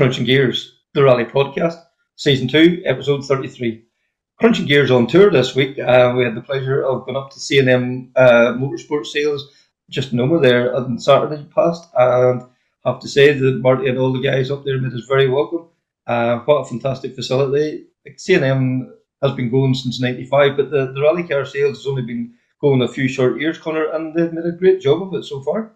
Krunching Gears, the Rally Podcast, Season 2, Episode 33. Krunching Gears on tour this week. Uh, we had the pleasure of going up to C&M uh, Motorsport Sales just over there on Saturday past, and have to say that Marty and all the guys up there made us very welcome. Uh, what a fantastic facility. C&M has been going since 95, but the, the rally car sales has only been going a few short years, Connor, and they've made a great job of it so far.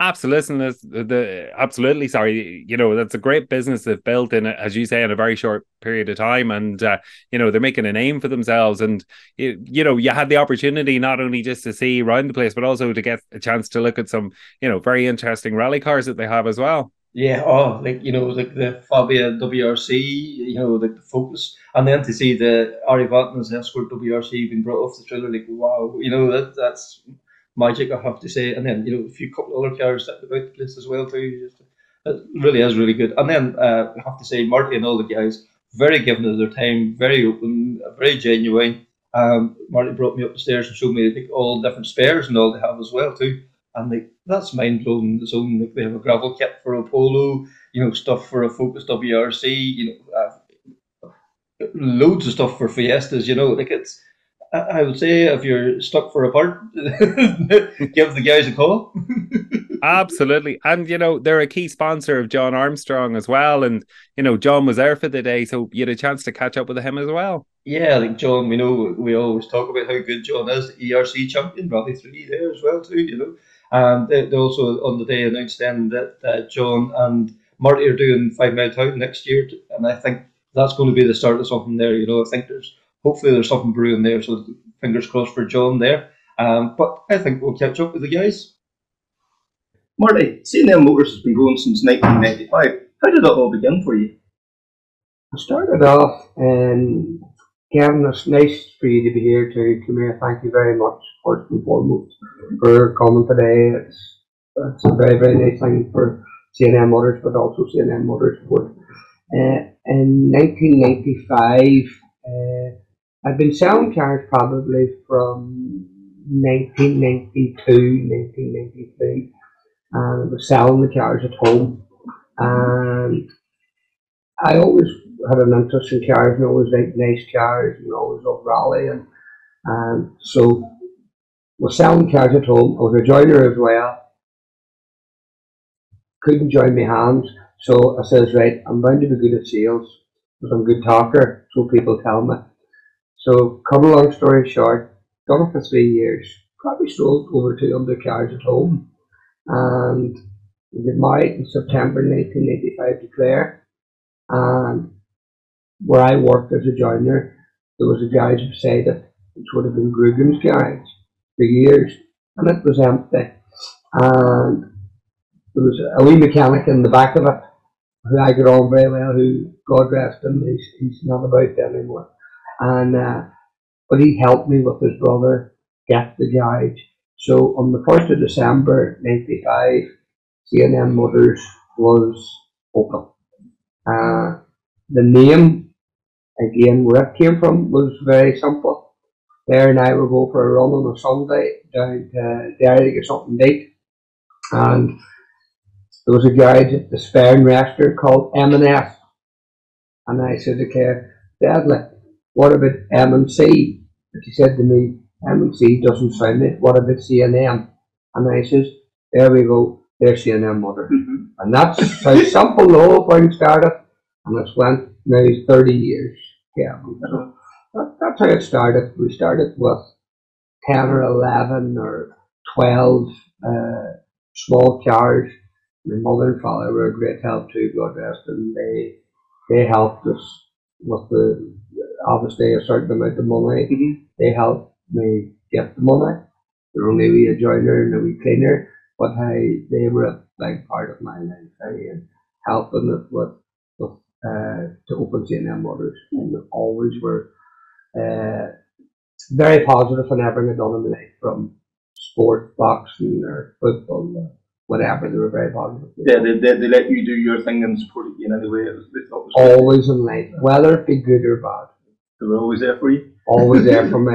Absolutely, the, absolutely. Sorry, you know that's a great business they've built in, as you say, in a very short period of time, and uh, you know they're making a name for themselves. And you, you know you had the opportunity not only just to see around the place, but also to get a chance to look at some, you know, very interesting rally cars that they have as well. Yeah, oh, like you know, like the Fabia WRC, you know, like the Focus, and then to see the Ari Vatanen Escort WRC being brought off the trailer, like wow, you know, that that's magic, I have to say. And then you know a few couple of other cars that about the place as well too. It really is really good. And then uh, I have to say Marty and all the guys very given of their time, very open, very genuine. Um, Marty brought me up the stairs and showed me like, all different spares and all they have as well too. And like that's mind blowing. Its own like they have a gravel kit for a polo, you know, stuff for a Focus WRC, you know, uh, loads of stuff for Fiestas. You know, like it's I would say if you're stuck for a part, give the guys a call. Absolutely. And, you know, they're a key sponsor of Jon Armstrong as well. And, you know, Jon was there for the day. So you had a chance to catch up with him as well. Yeah, I think Jon, we know, we always talk about how good Jon is, the ERC champion, Rally 3 there as well, too, you know. And they, they also on the day announced then that uh, Jon and Marty are doing Fivemiletown next year. And I think that's going to be the start of something there, you know. I think there's hopefully there's something brewing there. So fingers crossed for Jon there. Um, but I think we'll catch up with the guys. Marty, C&M Motors has been going since 1995. How did it all begin for you? I started off, and Kevin, it's nice for you to be here to come. Thank you very much, first and foremost, for coming today. It's, it's a very, very nice thing for C&M Motors, but also C&M Motorsport. Uh, in 1995, uh, I've been selling cars probably from 1992, 1993, and I was selling the cars at home. And I always had an interest in cars and always liked nice cars and always loved rally. And, and so was selling cars at home. I was a joiner as well. Couldn't join my hands. So I says, right, I'm bound to be good at sales because I'm a good talker, so people tell me. So, cut a long story short, done it for three years. Probably sold over 200 cars at home. And we got married in September 1985 to. And where I worked as a joiner, there was a garage beside it, which would have been Grugan's garage for years. And it was empty. And there was a wee mechanic in the back of it who I got on very well, who, God rest him, he's, he's not about anymore and uh, but he helped me with his brother get the garage. So on the first of December '95, C&M Motors was open. Uh, the name, again, where it came from, was very simple. There and I would go for a run on a Sunday down to Derry to get something to eat, and there was a garage at the Sperrin restaurant called M&S, and I said to Deadly, what about M and C? And she said to me, M and C doesn't sound it. What about C and M? And I says, there we go. There's C and M mother. Mm-hmm. And that's how simple the whole thing started. And it's went now 30 years. Yeah. So that, that's how it started. We started with 10 or 11 or 12 uh, small cars. My mother and father were a great help too, God rest them. They, they helped us with the obviously a certain amount of money. Mhm. They helped me get the money. They were only a wee joiner and a wee cleaner, but hey, they were a big part of my life hey, and helping it with, with uh, to open St. M Motors. And they always were uh, very positive in everything I've done in my life, from sport, boxing, or football, or whatever. They were very positive. Yeah, they, they, they let you do your thing and support you in any way. It was, they thought was Always in life, whether it be good or bad, They were always there for you. always there for me.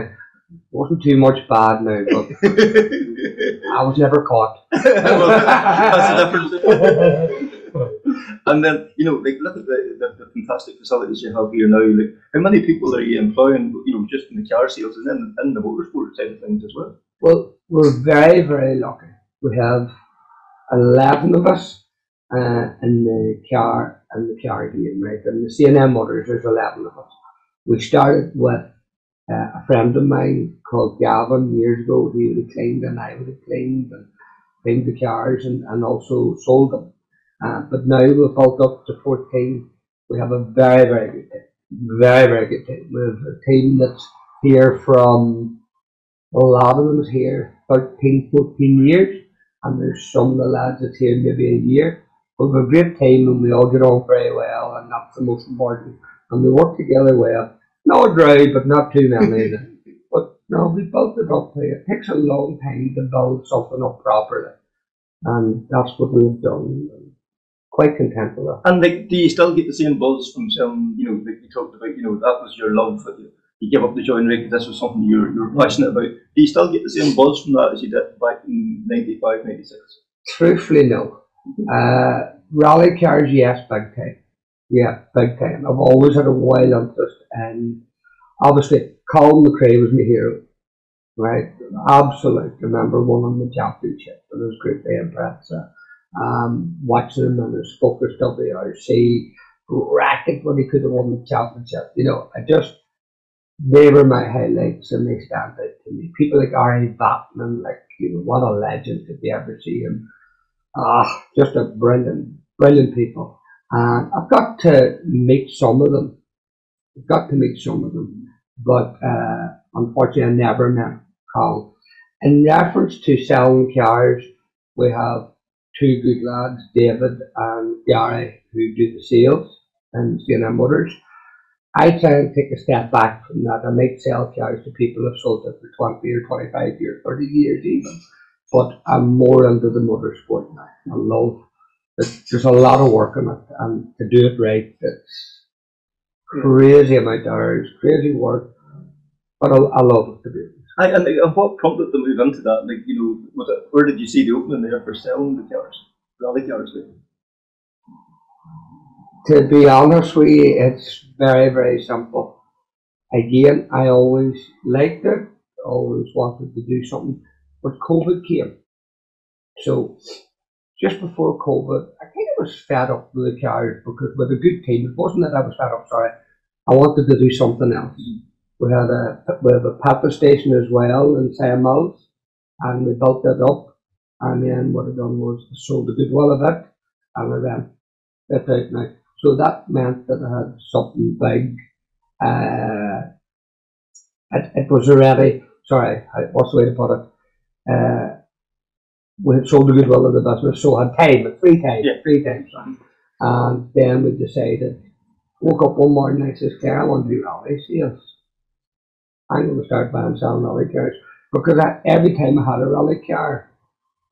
Wasn't too much bad now, but I was never caught. well, that's the difference. and then, you know, like look at the, the, the fantastic facilities you have here now. Like, how many people are you employing? You know, just in the car sales and then in the motorsport side of things as well. Well, we're very, very lucky. We have 11 of us uh, in the car and the car game, right? And the C&M Motors, there's 11 of us. We started with uh, a friend of mine called Gavin years ago. He would have cleaned and I would have cleaned and cleaned the cars and, and also sold them. Uh, but now we've built up to 14. We have a very, very good team. Very, very good team. We have a team that's here from a lot of them is here 13, 14 years, and there's some of the lads that's here maybe a year. We have a great team and we all get on very well, and that's the most important. And we work together well. Not dry, but not too many. but no, we built it up. It takes a long time to build something up properly, and that's what we've done. Quite content with that. And like, do you still get the same buzz from selling? You know, like you talked about. You know, that was your love. That you, you give up the joinery because this was something you're you're passionate about. Do you still get the same buzz from that as you did back in 95, 96? Truthfully, no. Uh, rally cars, yes, big time. Yeah, big time. I've always had a wild interest, and obviously, Colin McRae was my hero, right? Absolute. Remember winning the championship and his group A in Bretza. Um, watching him in his Focus WRC, racket when he could have won the championship. You know, I just, they were my highlights and they stand out to me. People like Ari Vatanen, like, you know, what a legend did you ever see him? Ah, just a brilliant, brilliant people. And I've got to meet some of them. I've got to meet some of them. But uh, unfortunately, I never met Carl. In reference to selling cars, we have two good lads, David and Gary, who do the sales and C&M Motors. I try and take a step back from that. I might sell cars to people who've sold it for 20 or 25 years, 30 years even. But I'm more into the motorsport now. I love There's a lot of work on it, and to do it right, it's crazy amount of hours, crazy work. But I, I love it to do it. I, and, and what prompted the move into that? Like, you know, was it where did you see the opening there for selling the cars, rally cars? To be honest with you, it's very, very simple. Again, I always liked it, always wanted to do something, but COVID came. So, just before COVID, I kind of was fed up with the cars because with a good team, it wasn't that I was fed up, sorry, I wanted to do something else. We had a we have a petrol station as well in Sion Mills, and we built that up. And then what I done was I sold the goodwill of it, and I then it out now. So that meant that I had something big. Uh, it, it was already sorry, what's the way to put it? Uh, we had sold the goodwill of the business, so I had time, but three times, Yeah. three times. And um, then we decided, woke up one morning and I says, Claire, I want to do rally sales. I'm going to start buying and selling rally cars. Because I, every time I had a rally car,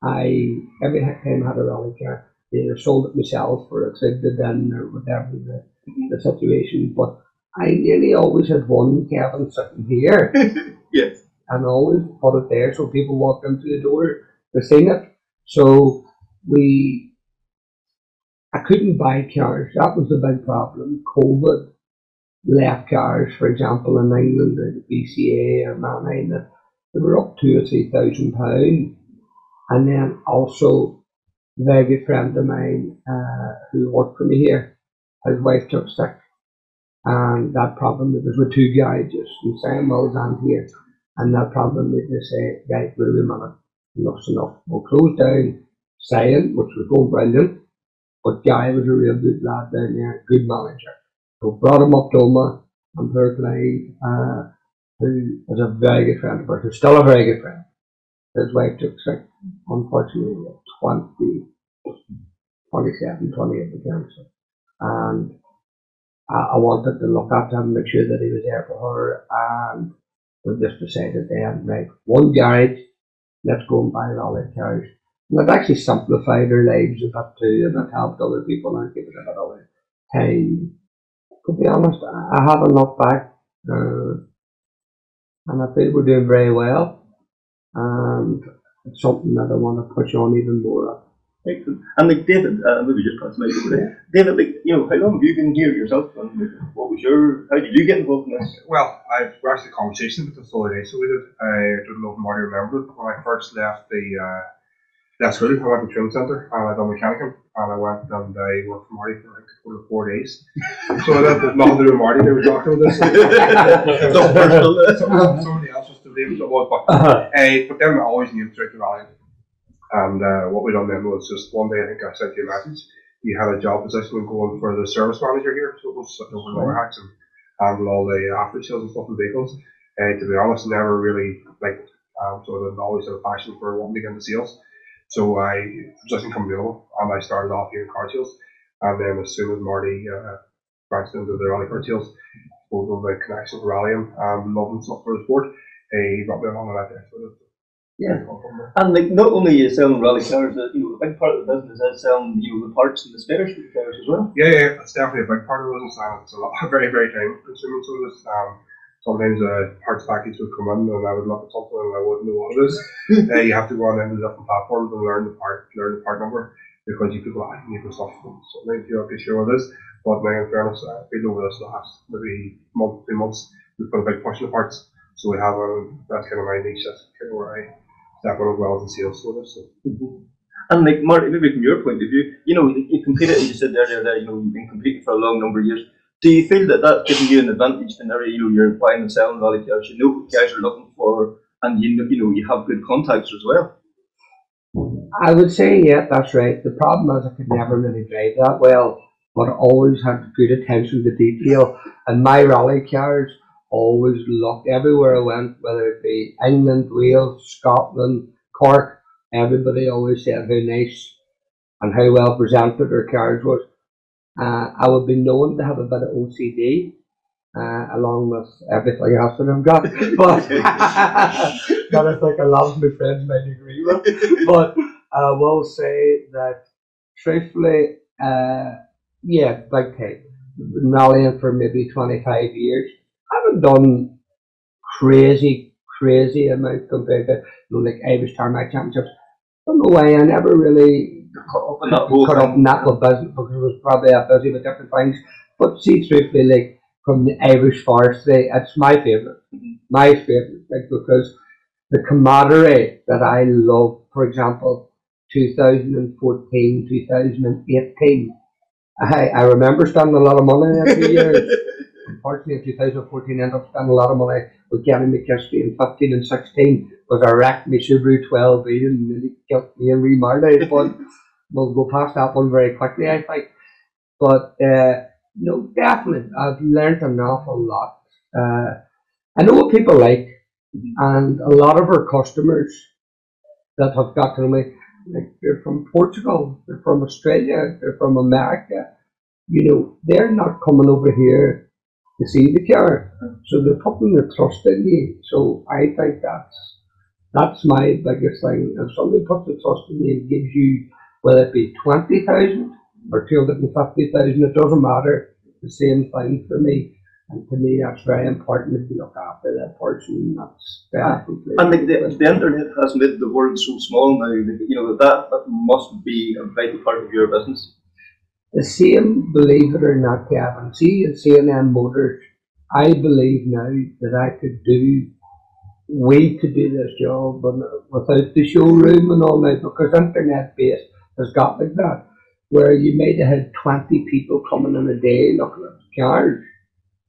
I, every time I had a rally car, either sold it myself or exhibited in or whatever the, the mm-hmm. situation. But I nearly always had one Kevin sitting here Yes. and always put it there so people walked into the door to seen it. So we, I couldn't buy cars. That was the big problem. COVID left cars, for example, in England the BCA or Man they were up two or three thousand pounds. And then also, a very good friend of mine uh, who worked for me here, his wife took sick. And that problem, because we're two garages in Sion Mills and here, and that problem me say, right, wait a minute, enough's enough. We'll close down Sion, which was going brilliant, but Guy was a real good lad down there, good manager. So brought him up to Omagh, and her Clyde, uh, who is a very good friend of ours, who's still a very good friend. His wife took sick, unfortunately, at 20, 27, 28 with cancer. And I, I wanted to look after him, make sure that he was there for her, and we just decided then, right, one garage, let's go and buy rally cars. And it actually simplified our lives a bit too, and it helped other people and give us a bit of time. To be honest, I, I haven't looked back, uh, and I feel we're doing very well, and it's something that I want to push on even more. Excellent. And like David, uh, maybe just pass the mic over there. David, like you know, how long have you been here yourself? And like, what was your? How did you get involved in this? Well, I've we actually a conversation with this the other day, so we did. I don't know if Marty remembered but when I first left the uh, left school, I went to the training centre and I done mechanicum, and I went and I worked for Marty for like for four days. so I did nothing to do with Marty. They were talking about this. Not personal. Some- Somebody else was to blame, so it was, but uh, but then I always knew him throughout the rally. And uh, what we done then was just one day, I think I sent you a message. You had a job position going for the service manager here, so it was over Lower Hacks and handle all the after sales and stuff in vehicles. Uh, to be honest, never really like um, so I didn't always have a passion for wanting to get into sales. So I position come available, and I started off here in car sales. And then as soon as Marty uh, branched into the rally car sales, both of the connection with Rallying and loving stuff for the sport, uh, he brought me along on that day. So that's Yeah. And like not only is selling rally cars, uh, you know, a big part of the business is selling you know the parts and the spares for the cars as well. Yeah, yeah, it's definitely a big part of the business, and it's a lot, very, very time consuming. This, um, sometimes a parts package would come in, and I would look at something and I wouldn't know what it is. uh, you have to go on into different platforms and learn the part, learn the part number, because you people I need the stuff. and Sometimes you're not too sure what it is. But now, in fairness, I've been over this last maybe month, two months. We've put a big push in the parts, so we have a that's kind of my niche. That's kind of where I step on as well as the sales sort of. So. Mm-hmm. And like Marty, maybe from your point of view, you know, you you competed, you said earlier that you know you've been competing for a long number of years. Do you feel that that's giving you an advantage whenever you know you're buying and selling rally cars? You know what guys are looking for, and you know, you know you have good contacts as well. I would say, yeah, that's right. The problem is I could never really drive that well, but I always had good attention to detail. And my rally cars always looked everywhere I went, whether it be England, Wales, Scotland, Cork. Everybody always said how nice and how well presented their cars was. Uh, I would be known to have a bit of OCD, uh, along with everything else that I've got. But that I think a lot of my friends might agree with. But I will say that, truthfully, uh, yeah, big time. Rallying for maybe 25 years. Haven't done crazy, crazy amount compared to, you know, like Irish Tarmac Championships. don't know why I never really Caught up in cut up in that little business because I was probably a busy with different things. But see, truthfully, like from the Irish forestry, it's my favourite. My favourite, like because the camaraderie that I love, for example, 2014, 2018, I, I remember spending a lot of money in two years. Unfortunately, in 2014, I ended up spending a lot of money with Gavin McKinsey in 15 and 16 because I wrecked my Subaru 12B and nearly killed me and remarried. But we'll go past that one very quickly, I think. But, uh, no, definitely, I've learned an awful lot. Uh, I know what people like, and a lot of our customers that have got to me, like they're from Portugal, they're from Australia, they're from America. You know, they're not coming over here to see the car, so they're putting their trust in you. So I think that's that's my biggest thing. If somebody puts their trust in you and gives you, whether it be twenty thousand or two hundred and fifty thousand, it doesn't matter. The same thing for me. And to me, that's very important if you look after that person. That's definitely. Ah, and like the, the internet has made the world so small now. You know that that must be a vital part of your business. The same, believe it or not, Gavin. See, in C&M Motors, I believe now that I could do, we could do this job without the showroom and all that because internet based has got like that, where you might have had 20 people coming in a day looking at the cars.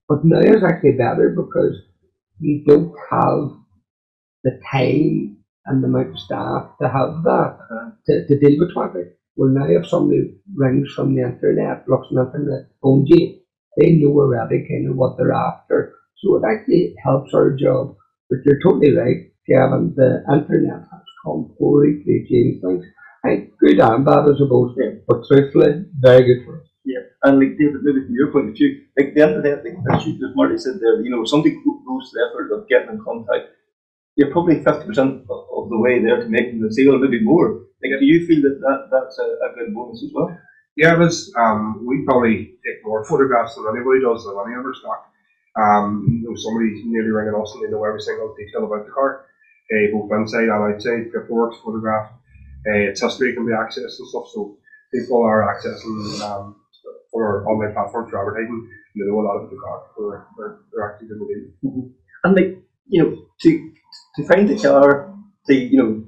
But now it's actually better because you don't have the time and the amount of staff to have that to, to deal with traffic. Well, now if somebody rings from the internet, looks on the internet, phones you, they know already kind of what they're after. So it actually helps our job. But you're totally right, Gavin. The internet has completely changed things. I good and bad, I suppose. Yeah. But truthfully, very good for us. Yeah, and like David, maybe from your point of view, like the internet thing, as, you, as Marty said there, you know, somebody go- goes to the effort of getting in contact, you're probably 50% of of the way there to making the sale, maybe more. Like, do you feel that, that that's a, a good bonus as well? Yeah, it was, um, we probably take more photographs than anybody does of any other stock. Um, you know, somebody's nearly ringing us and they know every single detail about the car, uh, both inside and outside, paperwork's photographed, uh, its history can be accessed and stuff, so people are accessing, um, from our online platform for advertising, and they know a lot about the car, so they're, they're, they're actually good with it. And like, you know, to to find the car, to you know,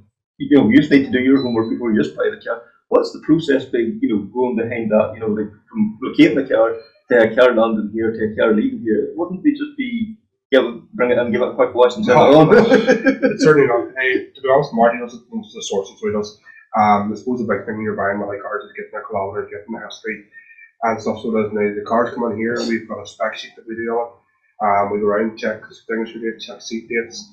you know, you just need to do your homework before you just buy the car. What's the process being, you know, going behind that? You know, like from locating the car to a car London here to a car leaving here. Wouldn't they just be give it, bring it in, give it a quick wash and send it on? It's certainly not. Hey, to be honest, Marty does it most of the sourcing, so he does. Um, I suppose the big thing when you're buying of cars is getting their kilometers, getting the history and stuff. So there's now the cars come in here. We've got a spec sheet that we do on it. Um, we go around, check signature dates, check seat dates,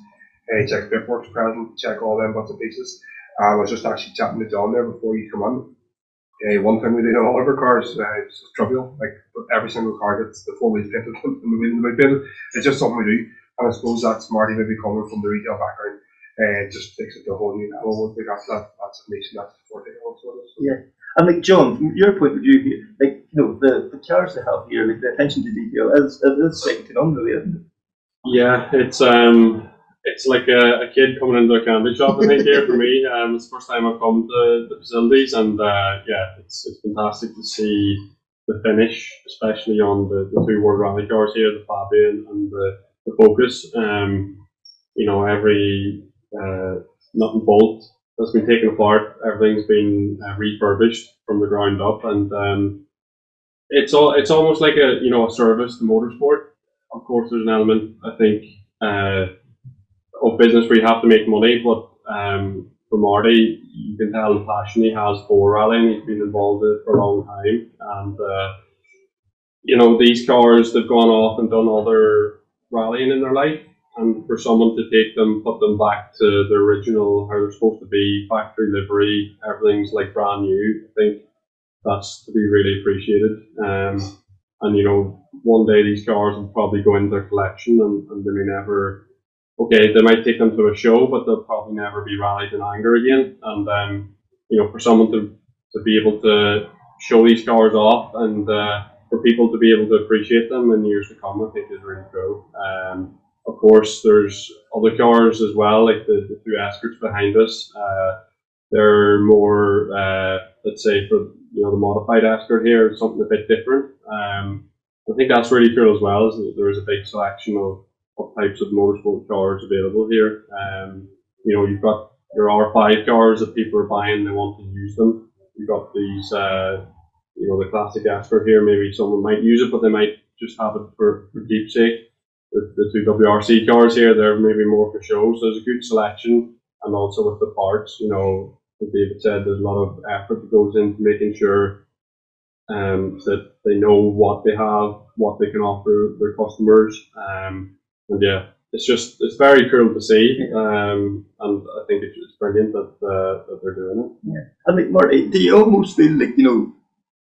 uh, check paperwork's present, check all them bits and pieces. Um, I was just actually chatting to Jon there before you come on. Uh, one thing we do on all of our cars, uh, it's trivial. Like every single car gets the four wheels painted and the wheels are painted. It's just something we do. And I suppose that's Marty maybe coming from the retail background. Uh, just takes it to a whole new level. We got that. That's amazing. That's the forte also. So. Yeah. And like Jon, from your point of view here, like you know, the, the cars they have here, like the attention to detail is is, is second to none, really, isn't it? Yeah, it's um, it's like a, a kid coming into a candy shop. I think here for me, um, it's the first time I've come to the facilities, and uh, yeah, it's it's fantastic to see the finish, especially on the, the two World Rally cars here, the Fabia and the, the Focus. Um, you know, every uh, nut and bolt has been taken apart. Everything's been uh, refurbished from the ground up, and um, it's all it's almost like a you know a service to motorsport. Of course, there's an element I think uh, of business where you have to make money, but um, for Marty, you can tell the passion he has for rallying. He's been involved in it for a long time, and uh, you know these cars they've gone off and done other rallying in their life, and for someone to take them, put them back to the original how they're supposed to be, factory livery, everything's like brand new. I think that's to be really appreciated. Um, and you know, one day these cars will probably go into their collection, and, and they may never. Okay, they might take them to a show, but they'll probably never be rallied in anger again. And um, you know, for someone to to be able to show these cars off and uh, for people to be able to appreciate them in years to come, I think is really cool. Um, of course, there's other cars as well, like the, the two Escorts behind us. Uh, they're more, uh, let's say, for you know the modified Escort here, something a bit different. Um, I think that's really cool as well. Is that there is a big selection of, of types of motorsport cars available here. Um, you know, you've got your R5 cars that people are buying; they want to use them. You've got these, uh, you know, the classic Asper here. Maybe someone might use it, but they might just have it for, for deep keepsake. The, the two WRC cars here, they're maybe more for show. So there's a good selection, and also with the parts, you know, as David said, there's a lot of effort that goes into making sure um, that they know what they have, what they can offer their customers. Um, and yeah, it's just it's very cool to see, um, and I think it's, it's brilliant that uh, that they're doing it. And like Marty, do you almost feel like you know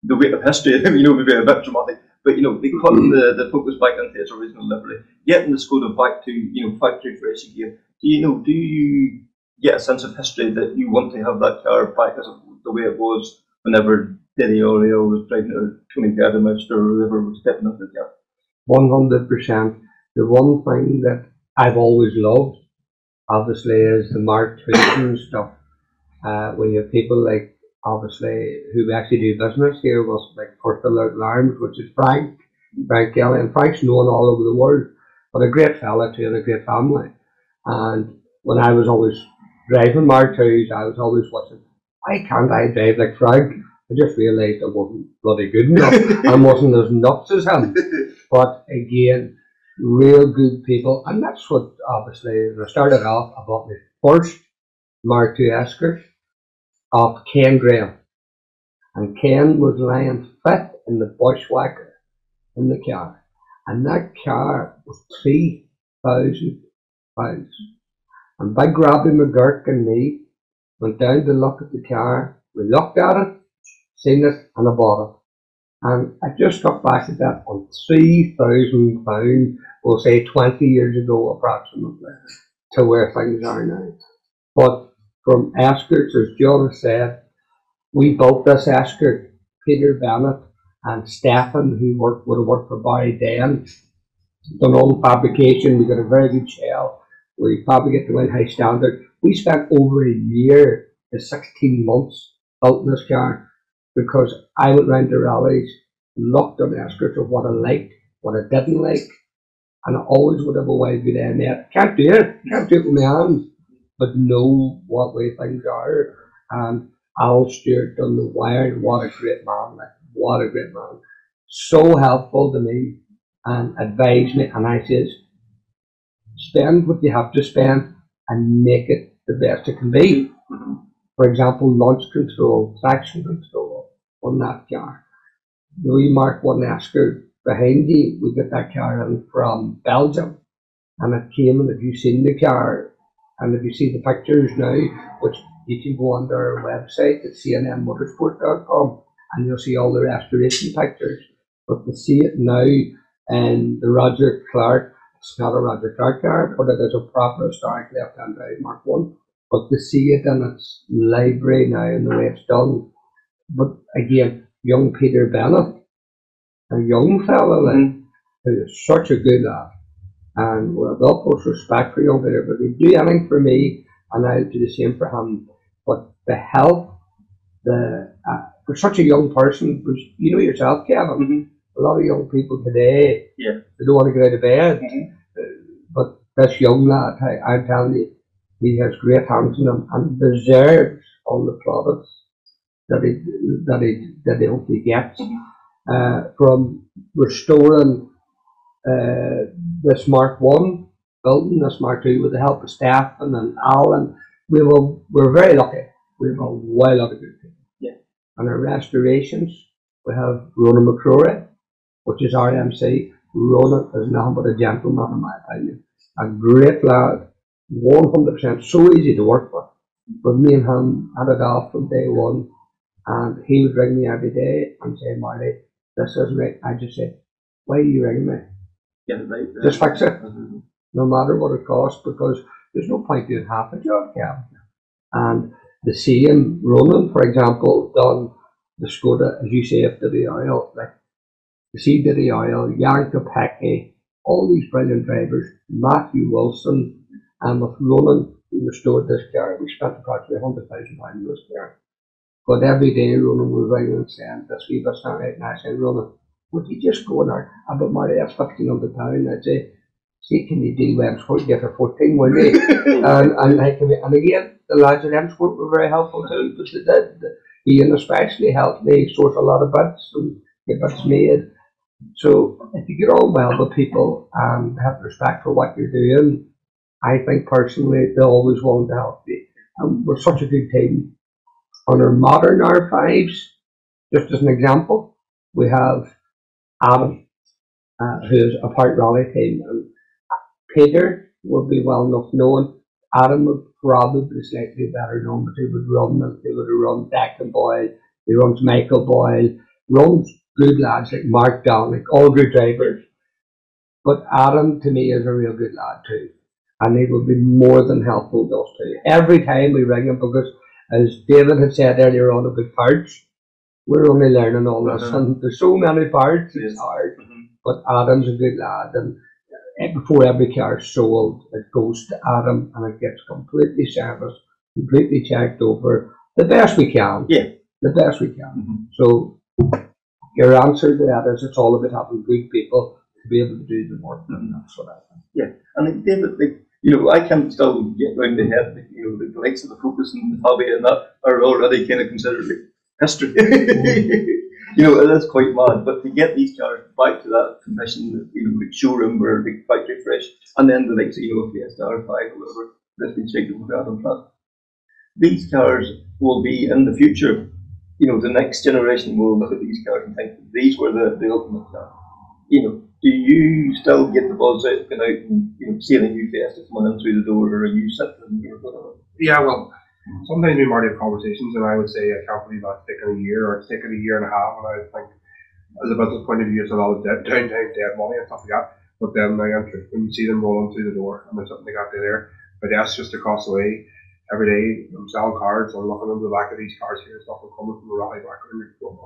the weight of history? you know, maybe a bit dramatic, but you know, they putting the, the focus back into its original livery, getting the Skoda back to you know factory fresh again. Do you know? Do you get a sense of history that you want to have that car back as the way it was whenever Didier Auriol was driving it, or Toni Gardemeister or whoever was stepping up the car? One hundred percent. The one thing that I've always loved, obviously, is the Mark and stuff. Uh, when you have people like obviously who actually do business here was like First Alert Arms, which is Frank, Frank Kelly, and Frank's known all over the world, but a great fella too and a great family. And when I was always driving Mark IIs, I was always watching, why can't I drive like Frank? I just realised I wasn't bloody good enough and wasn't as nuts as him. But again, real good people, and that's what obviously I started off. I bought my first Mark II off Ken Graham, and Ken was lying fifth in the bushwhacker in the car. And that car was 3,000 pounds. And by grabbing McGurk and me, went down to look at the car, we looked at it, seen it, and I bought it. And I just got back to that on £3,000, we'll say 20 years ago approximately, to where things are now. But from Escorts, as Jon said, we built this Escort, Peter Bennett and Stefan, who worked, would have worked for Barry Dan, done all the fabrication, we got a very good shell, we fabricate the wind high standard. We spent over a year to 16 months building this car because I went round to rallies, looked on Escorts of what I liked, what I didn't like, and I always would have a way good in there. Can't do it, can't do it with my hands, but know what way things are. And Al Stewart done the wire, what a great man, like, what a great man. So helpful to me and advised me, and I says, spend what you have to spend and make it the best it can be. Mm-hmm. For example, launch control, traction control on that car. The wee Mark 1 Escort behind you, we got that car in from Belgium. And it came, and if you've seen the car, and if you see the pictures now, which you can go on their website at cnmmotorsport.com and you'll see all the restoration pictures. But to see it now and the Roger Clark, it's not a Roger Clark car, but it is a proper historic left hand drive Mark 1. But to see it in its library now and the way it's done. But again, young Peter Bennett, a young fellow, like, who is such a good lad. And with the utmost respect for young Peter, but he'd do anything for me, and I'll do the same for him. But the help, the uh, for such a young person, you know yourself, Kevin, a lot of young people today, Yeah. they don't want to get out of bed. Mhm. Uh, but this young lad, I, I'm telling you, he has great hands in him and deserves all the plaudits that he that he that he hopefully gets uh, from restoring uh, this Mark One building, this Mark Two, with the help of Stefan and then Alan. We were we're very lucky. We have a well lot of good people. Yeah. And our restorations, we have Ronan McCrory, which is our MC. Ronan is nothing but a gentleman, in my opinion. A great lad, 100% so easy to work with. But me and him had it off from day one, and he would ring me every day and say, Marty, this isn't right. I just said, why are you ringing me? Get it right. Just fix it, mm-hmm. no matter what it costs, because there's no point doing half a job, Kevin. And the same, Ronan, for example, done the Skoda, as you say, FWRL, like the CWRL, Jan Kopecký, all these brilliant drivers, Matthew Wilson, and with Ronan, we restored this car. We spent approximately £100,000 on this car. But every day, Ronan would ring and saying, this wee bit's not right. And I said, Ronan, would you just go in there? I bet Marty, that's £1,500. I'd say, see, can you deal with M-Sport, get her 14, will you? and, and, can, and again, the lads at M-Sport were very helpful too, because they did. Ian especially helped me source a lot of bits and get bits made. So if you get on well with people and have respect for what you're doing, I think personally they'll always want to help you. And we're such a good team. On our modern R5s, just as an example, we have Adam, uh, who's a part rally team, and Peter would be well enough known. Adam would probably slightly better known, but he would run. He would run Declan Boyle. He runs Michael Boyle. Runs good lads like Mark Downick, all good drivers. But Adam to me is a real good lad too. And he will be more than helpful to us too. Every time we ring him because as David had said earlier on about parts, we're only learning all this Mhm. and there's so many parts, it's hard. Mhm. But Adam's a good lad and eh, before every car is sold, it goes to Adam and it gets completely serviced, completely checked over, the best we can. Yeah. The best we can. Mhm. So your answer to that is it's all about having good people to be able to do the work and that's what I think. Yeah, and David, like, you know, I can still get round the head, you know, the, likes of the focus and the hobby and that are already kind of considered history. you know, it is quite mad. But to get these cars back to that condition, you know, like showroom or like factory fresh, and then the likes of, you know, Fiesta R5 or whatever, that's been shaken with Adam Pratt. These cars will be in the future. You know, the next generation will look at these cars and think these were the, the ultimate car. you know, do you still get the buzz out of going out and you know seeing a new face coming in through the door or a new sitting? Yeah, well, sometimes we might have conversations, and I would say I can't believe that's taken a year or it's taken a year and a half, and I think, as a business point of view, it's a lot of dead, downtime, dead money and stuff like that. But then I enter, when you see them rolling through the door, and there's something they got there, but that's just across the way. Every day, I'm selling cards, I'm looking into the back of these cards here and stuff, and coming from the rally back and going,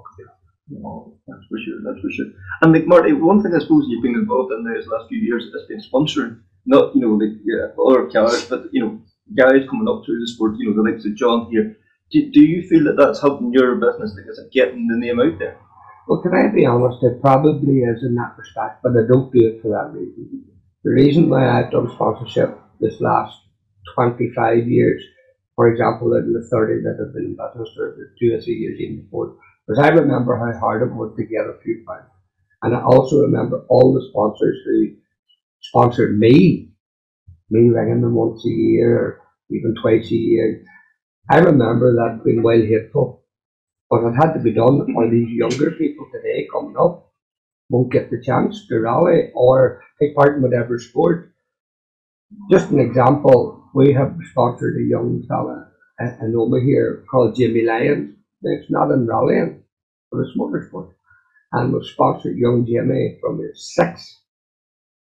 that's for sure. That's for sure. And like Marty, one thing I suppose you've been involved in these last few years has been sponsoring. Not you know like yeah, other cars, but you know guys coming up through the sport. You know the likes of Jon here. Do, do you feel that that's helping your business? Like, it getting the name out there? Well, can I be honest? It probably is in that respect, but I don't do it for that reason. The reason why I've done sponsorship this last 25 years, for example, in the 30 that I've been in business, or the two or three years even before, because I remember how hard it was to get a few pounds. And I also remember all the sponsors who sponsored me, me ringing them once a year or even twice a year. I remember that being well hateful, but it had to be done for these younger people today coming up won't get the chance to rally or take part in whatever sport. Just an example, we have sponsored a young fella in in Omagh here called Jimmy Lyons. It's not in rallying, it's motorsport. And we've sponsored young Jimmy from his six.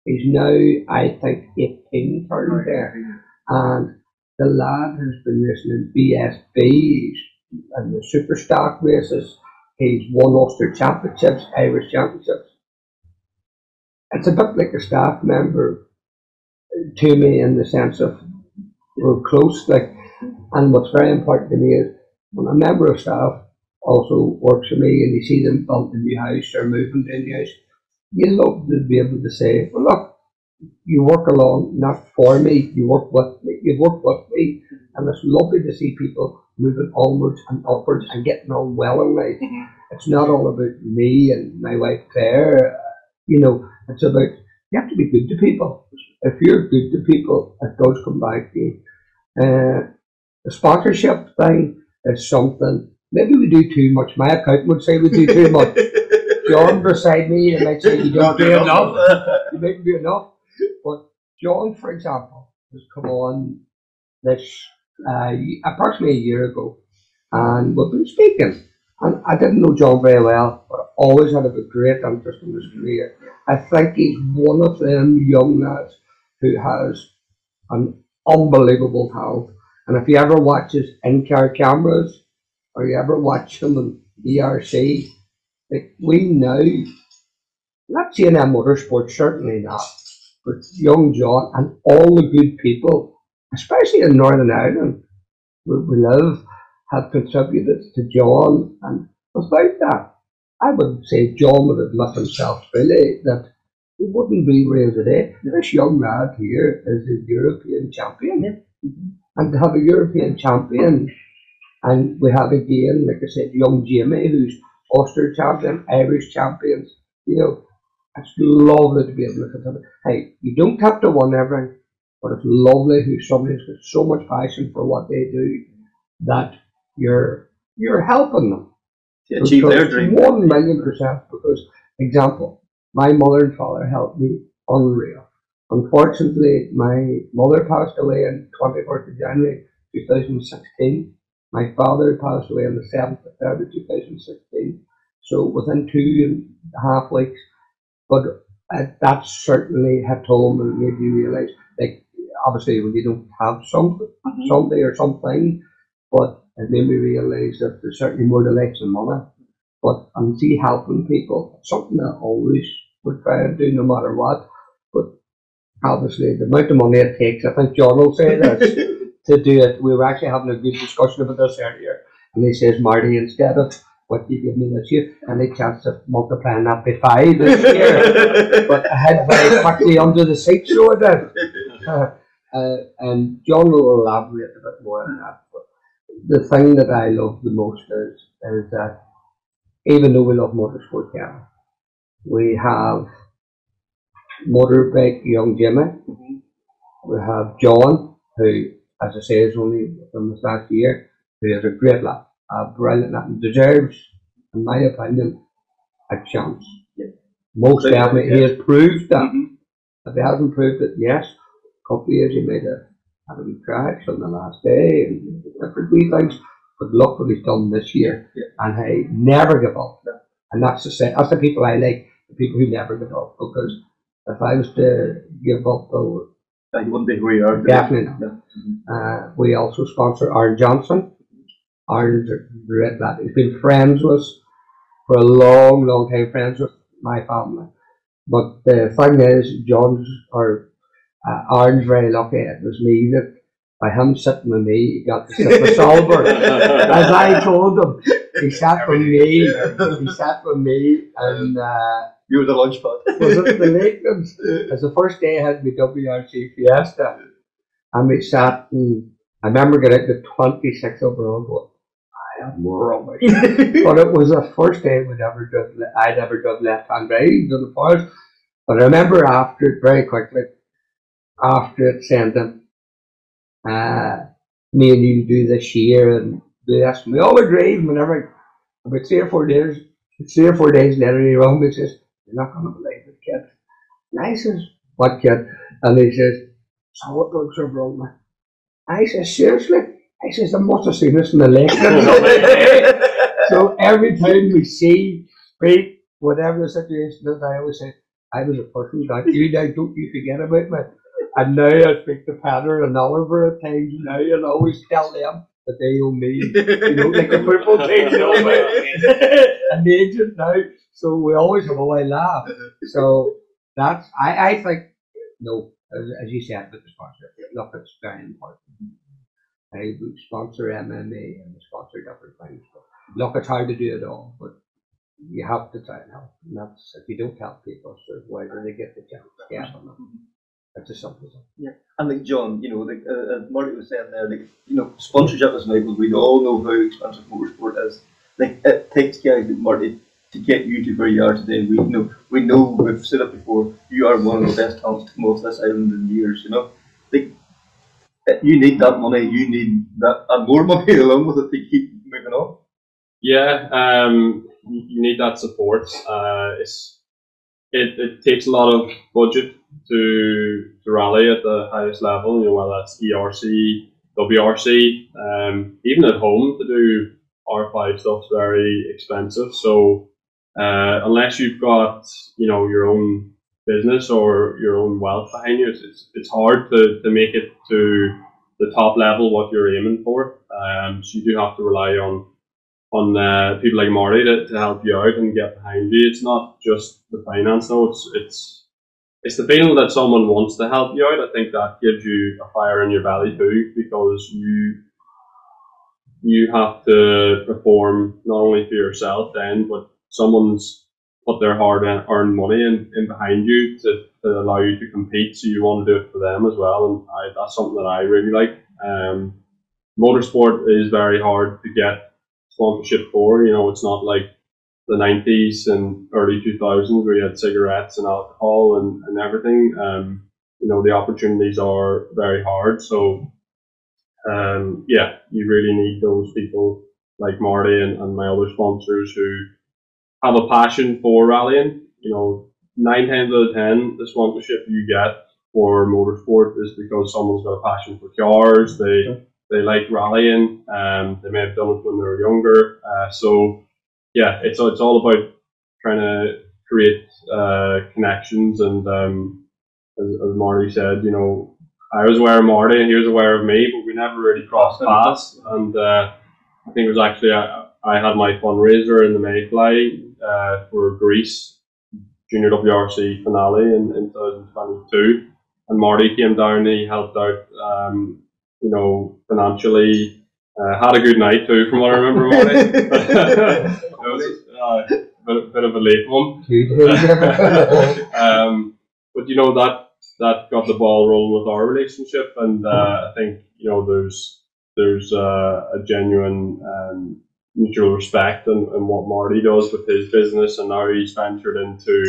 He's now, I think, 18 turned there. And the lad has been racing in BSBs and the super stock races. He's won Ulster Championships, Irish Championships. It's a bit like a staff member to me in the sense of we're close. Like, and what's very important to me is when a member of staff also works for me and you see them build a new house or moving to a new house, you love to be able to say, well, look, you work along, not for me, you work with me, you work with me. And it's lovely to see people moving onwards and upwards and getting on well in life. It's not all about me and my wife Claire. You know, it's about you have to be good to people. If you're good to people, it does come back to you. Uh, the sponsorship thing is something. Maybe we do too much. My accountant would say we do too much. Jon beside me, he might say you don't do enough. You mightn't do enough. But Jon, for example, has come on this uh, approximately a year ago, and we've been speaking. And I didn't know Jon very well, but I always had a great interest in his career. I think he's one of them young lads who has an unbelievable talent. And if you ever watch his in-car cameras, or you ever watch him in ERC, like we know, not C&M Motorsport, certainly not, but young Jon and all the good people, especially in Northern Ireland, where we live, have contributed to Jon. And without that, I would say Jon would admit himself really, that he wouldn't be where he is today. This young lad here is a European champion. And to have a European champion, and we have again, like I said, young Jamie, who's Ulster champion, Irish champions, you know, it's lovely to be able to contribute. Hey, you don't have to win everything, but it's lovely who somebody's got so much passion for what they do that you're you're helping them. to achieve their dream. One million percent. Because, example, my mother and father helped me unreal. Unfortunately, my mother passed away on 21st of January 2016. My father passed away on the 7th of February 2016. So within two and a half weeks. But uh, that certainly hit home and made you realise, like, obviously when you don't have something, somebody or something, but it made me realise that there's certainly more to life than money. But I'm see helping people, it's something I always would try and do no matter what. But obviously the amount of money it takes, I think Jon will say this, to do it. We were actually having a good discussion about this earlier. And he says, Marty, instead of what you give me this year, any chance of multiplying that by five this year? but I had very quickly under the seat, so I did. Uh, uh, and Jon will elaborate a bit more on that. But the thing that I love the most is, is that even though we love motorsport, yeah, we have motorbike young Jimmy, we have Jon, who, as I say, is only from this last year, who is a great lad, a brilliant lad, and deserves, in my opinion, a chance. Most Right, definitely. He has proved that. Mhm. If he hasn't proved it, yes. A couple of years he made a had a wee cracks on the last day and different wee things. But look what he's done this year. Yeah. And he never give up. And that's the same. That's the people I like, the people who never give up. Because if I was to give up, though, Uh, You wouldn't be who you are. today. definitely not. No. Uh, we also sponsor Aaron Johnson. Aaron's a great lad. He's been friends with us for a long, long time, friends with my family. But the thing is, Jon's or uh, Aaron's very lucky. It was me that, by him sitting with me, he got to sit with Solberg. As I told him, he sat with me, he sat with me, and uh, You were the lunch pot. was it the Lakelands? It was the first day I had my WRC Fiesta. And we sat and I remember getting to 26 overall going, I am rubbish. but it was the first day we'd ever done, I'd ever done left hand drives in the forest. But I remember after it very quickly, after it saying them, uh, me and you do this year and do this. And we all agreed whenever, about three or four days, three or four days later he rang me and says, you're not going to believe it, kid. And I says, what kid? And he says, so what drugs are wrong with? I says, seriously? I says, I must have seen this in the lake. so every time we see, speak, whatever the situation is, I always say, I was a person like you now, don't you forget about me. And now I speak to Petter and Oliver at times now and I always tell them that they owe me. You know, like the football team, me. and the agent now. So we always have a wee laugh. So that's, I, I think, no, as, as you said with the sponsor, look, it's very important. I sponsor MMA and sponsor different things. But look, it's hard to do it all, but you have to try and help. And that's, if you don't help people, so why do they get the chance? Yeah, that's a simple thing. Yeah, and like Jon, you know, like uh, Marty was saying there, like you know, sponsorship is enabled. We all know how expensive motorsport is. Like it takes guys like Marty to get you to where you are today. We know, we know, we've said it before. You are one of the best talents to come off this island in years. You know, like uh, you need that money. You need that and more money along with it to keep moving on. Yeah, um, you you need that support. Uh, it's it, it takes a lot of budget to to rally at the highest level. You know, whether that's ERC, WRC, um, even at home to do R5 stuff's very expensive. So uh, unless you've got you know your own business or your own wealth behind you, it's it's, hard to, to make it to the top level what you're aiming for. Um, so you do have to rely on on uh, people like Marty to, to help you out and get behind you. It's not just the finance though, it's it's it's the feeling that someone wants to help you out. I think that gives you a fire in your belly too, because you you have to perform not only for yourself then, but someone's put their hard earned money in, in behind you to, to allow you to compete. So you want to do it for them as well, and I, that's something that I really like. Um, motorsport is very hard to get sponsorship for. You know, it's not like the 90s and early 2000s where you had cigarettes and alcohol and, and everything. Um, you know, the opportunities are very hard. So, um, yeah, you really need those people like Marty and, and my other sponsors who have a passion for rallying. You know, nine times out of ten, the sponsorship you get for motorsport is because someone's got a passion for cars. They they like rallying. Um, they may have done it when they were younger. Uh, so yeah, it's it's all about trying to create uh, connections. And um, as, as Marty said, you know, I was aware of Marty and he was aware of me, but we never really crossed paths. And uh, I think it was actually I, I had my fundraiser in the Mayfly uh, for Greece Junior WRC finale in, in 2022, and Marty came down. He helped out. Um, you know, financially. Uh, had a good night too, from what I remember, Marty. it was uh, a bit, bit of a late one. um, but you know that that got the ball rolling with our relationship, and uh, I think you know there's there's uh, a genuine um, mutual respect and, in what Marty does with his business, and now he's ventured into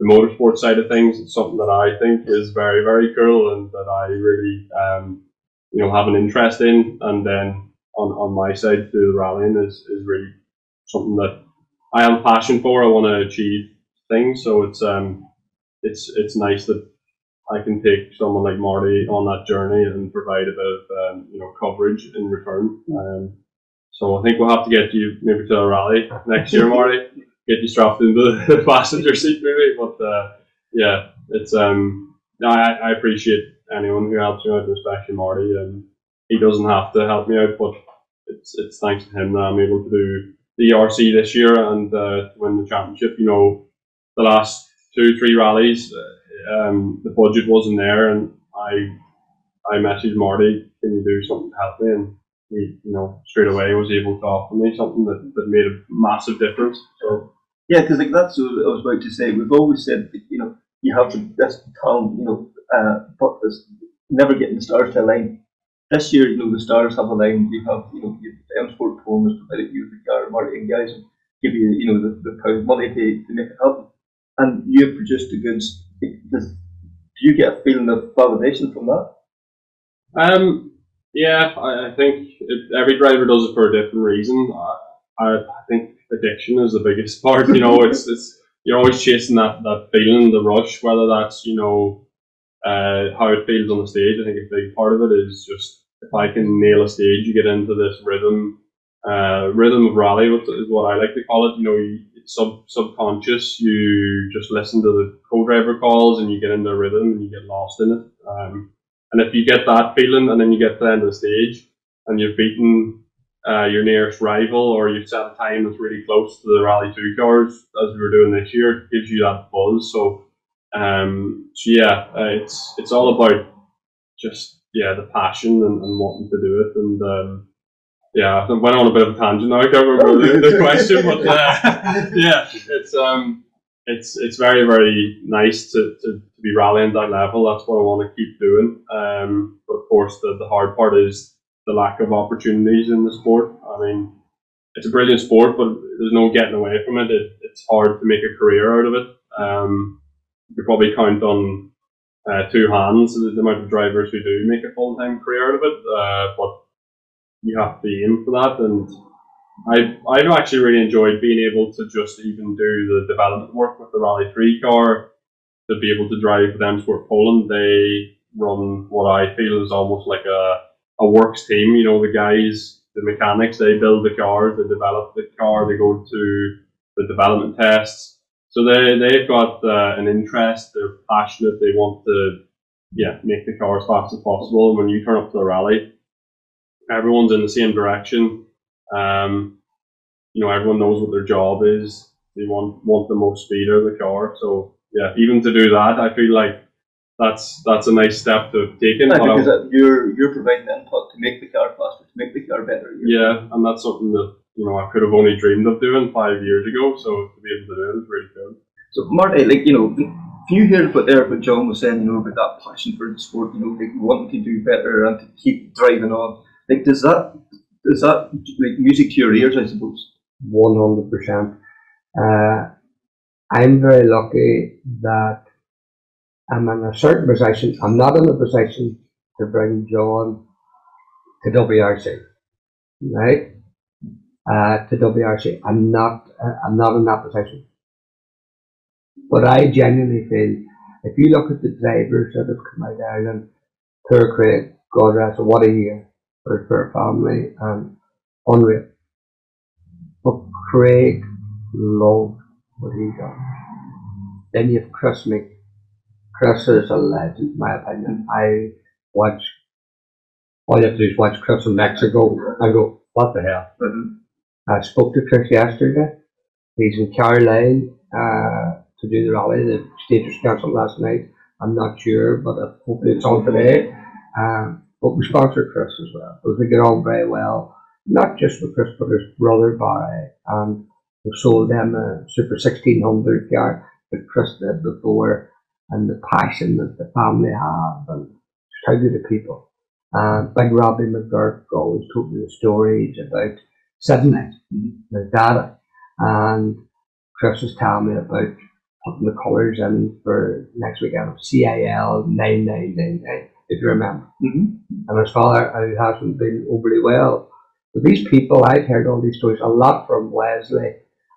the motorsport side of things. It's something that I think is very very cool, and that I really um, you know have an interest in, and then on, on my side through the rallying is, is really something that I am passionate for. I want to achieve things. So it's um it's it's nice that I can take someone like Marty on that journey and provide a bit of um, you know coverage in return. Um, so I think we'll have to get you maybe to a rally next year, Marty. Get you strapped into the passenger seat maybe. But uh, yeah, it's um I, I appreciate anyone who helps me out, especially Marty. And he doesn't have to help me out, but it's it's thanks to him that I'm able to do the ERC this year and uh, win the championship. You know, the last two three rallies, uh, um, the budget wasn't there, and I I messaged Marty, can you do something to help me? And he, you know, straight away was able to offer me something that, that made a massive difference. So Yeah, because like that's what I was about to say. We've always said that, you know you have the best talent, you know, uh, but there's never getting the stars to align. This year, you know, the stars have aligned. You have, you know, you, M Sport Poland has provided you with the car, Marty and guys, and give you, you know, the, the pound of money to, to make it happen. And you have produced the goods. Does, do you get a feeling of validation from that? Um, yeah, I, I think it, every driver does it for a different reason. I, I, think addiction is the biggest part. You know, it's it's you're always chasing that that feeling, the rush, whether that's you know uh, how it feels on the stage. I think a big part of it is just if I can nail a stage, you get into this rhythm, uh, rhythm of rally, is what I like to call it. You know, it's sub subconscious. You just listen to the co-driver calls and you get into a rhythm and you get lost in it. Um, and if you get that feeling and then you get to the end of the stage and you've beaten uh, your nearest rival or you've set a time that's really close to the Rally 2 cars, as we were doing this year, it gives you that buzz. So, um, so yeah, uh, it's it's all about just yeah the passion and, and wanting to do it. And um, yeah, I went on a bit of a tangent now. I can't remember the, the question, but uh, yeah, it's um, it's it's very very nice to, to, to be rallying that level. That's what I want to keep doing. Um, but of course, the, the hard part is the lack of opportunities in the sport. I mean, it's a brilliant sport, but there's no getting away from it. it it's hard to make a career out of it. Um, you could probably count on uh, two hands the, amount of drivers who do make a full time career out of it. Uh, but you have to aim for that, and I've I've actually really enjoyed being able to just even do the development work with the Rally Three car to be able to drive with M Sport Poland. They run what I feel is almost like a a works team. You know, the guys, the mechanics, they build the cars, they develop the car, they go to the development tests. So they they've got uh, an interest. They're passionate. They want to yeah make the car as fast as possible. When you turn up to the rally, everyone's in the same direction. Um, you know, everyone knows what their job is. They want want the most speed out of the car. So yeah, even to do that, I feel like that's that's a nice step to have taken. Yeah, because uh, you're you're providing input to make the car faster, to make the car better. You're- Yeah, and that's something that you know I could have only dreamed of doing five years ago. So to be able to do it is really good. So Marty, like you know, if you hear what there, what Jon was saying, you know, about that passion for the sport, you know, like wanting to do better and to keep driving on. Like, does that does that like music to your ears? I suppose. one hundred percent. I'm very lucky that I'm in a certain position. I'm not in a position to bring Jon to WRC, right? Uh, to WRC. I'm not. Uh, I'm not in that position. But I genuinely feel if you look at the drivers that have come out of Ireland, Poor Craig, God rest, what a year for, a family, and unreal. But Craig loved what he done. Then you have Chris Meek. Chris is a legend, in my opinion. I watch, all you have to do is watch Chris in Mexico and go, what the hell? Mhm. I spoke to Chris yesterday. He's in Carlisle uh, to do the rally. The stage was cancelled last night. I'm not sure, but hopefully it's on today. Um, but we sponsored Chris as well because we get on very well. Not just with Chris, but his brother Barry. And we sold them a Super 1600 car that Chris did before, and the passion that the family have, and just how good the people. Uh, Big Robbie McGurk always told me the stories about Sydney, the data, and Chris was telling me about putting the colours in for next weekend of CIL 9999, if you remember. Mm-hmm. And his father, who hasn't been overly well. But these people, I've heard all these stories, a lot from Wesley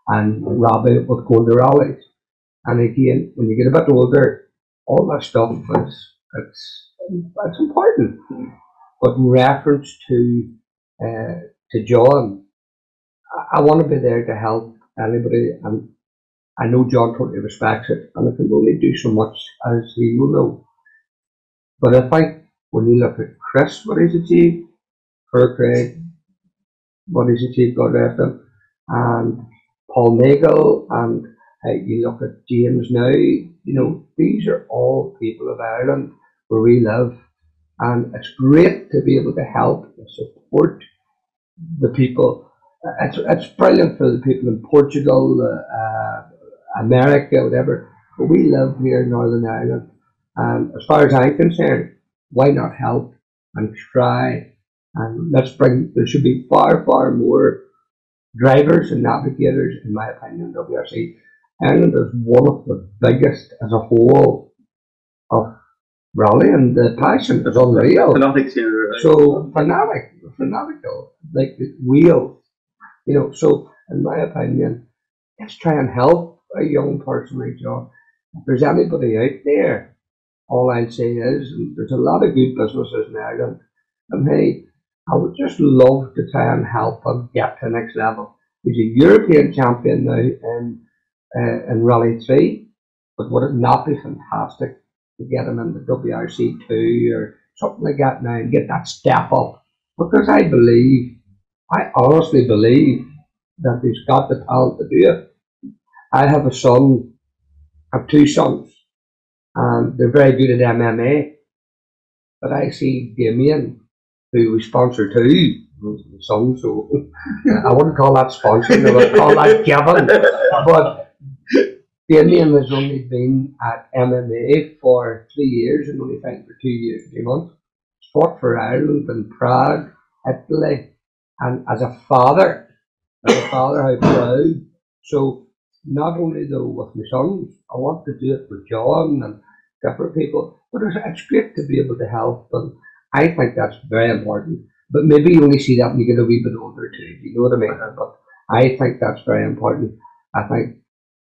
and Robbie with going to rallies. And again, when you get a bit older, all that stuff is it's it's important. But in reference to uh, to Jon, I, I want to be there to help anybody, and I know Jon totally respects it, and I can only do so much as he will know. But I think when you look at Chris, what he's achieved, Per Craig, what he's achieved, God rest him, and Nagle, and uh, you look at James now, you know, these are all people of Ireland where we live. And it's great to be able to help and support the people. It's, it's brilliant for the people in Portugal, uh, America, whatever. But we live here in Northern Ireland. And as far as I'm concerned, why not help and try? And let's bring, there should be far, far more drivers and navigators, in my opinion, WRC. Ireland is one of the biggest as a whole of rally and the passion is unreal. Fanatics here. uh, So fanatic, fanatical, like the wheel, you know. So in my opinion, let's try and help a young person like Jon. If there's anybody out there, all I'd say is there's a lot of good businesses in Ireland, and hey, I would just love to try and help them get to the next level. He's a European champion now in uh, in Rally Three, but would it not be fantastic to get him in the WRC two or something like that now and get that step up. Because I believe, I honestly believe that he's got the talent to do it. I have a son, I have two sons, and they're very good at MMA. But I see Damien, who we sponsor too, who's so I wouldn't call that sponsoring, I would call that giving. But Damien has only been at MMA for three years and only fighting for two years, three months. Fought for Ireland and Prague, Italy, and as a father, as a father, how proud. So not only though with my sons, I want to do it with Jon and different people, but it's, it's great to be able to help, and I think that's very important. But maybe you only see that when you get a wee bit older too. You know what I mean? But I think that's very important. I think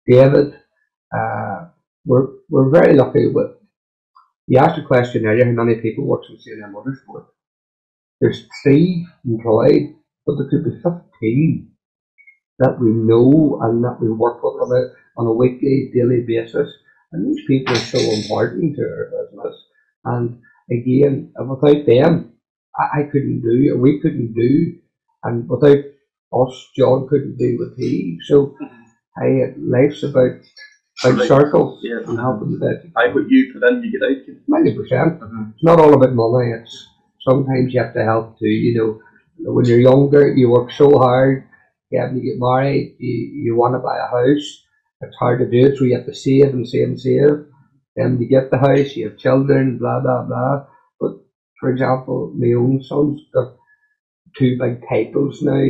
David, uh, we're we're very lucky with. You asked a question earlier: how many people works in C&M Motorsport? There's three employed, but there could be fifteen that we know and that we work with on a on a weekly, daily basis. And these people are so important to our business. And again, without them, I, I couldn't do, we couldn't do, and without us, Jon couldn't do what he. So, I life's about about Right. circles Yeah. and helping the bit. I what you put in, you get out. Ninety percent. Mhm. It's not all about money. It's sometimes you have to help too. You know, when you're younger, you work so hard. Yeah, when you get married, you, you want to buy a house. It's hard to do it, so you have to save and save and save. Then you get the house, you have children, blah blah blah. But for example, my own son's got two big titles now,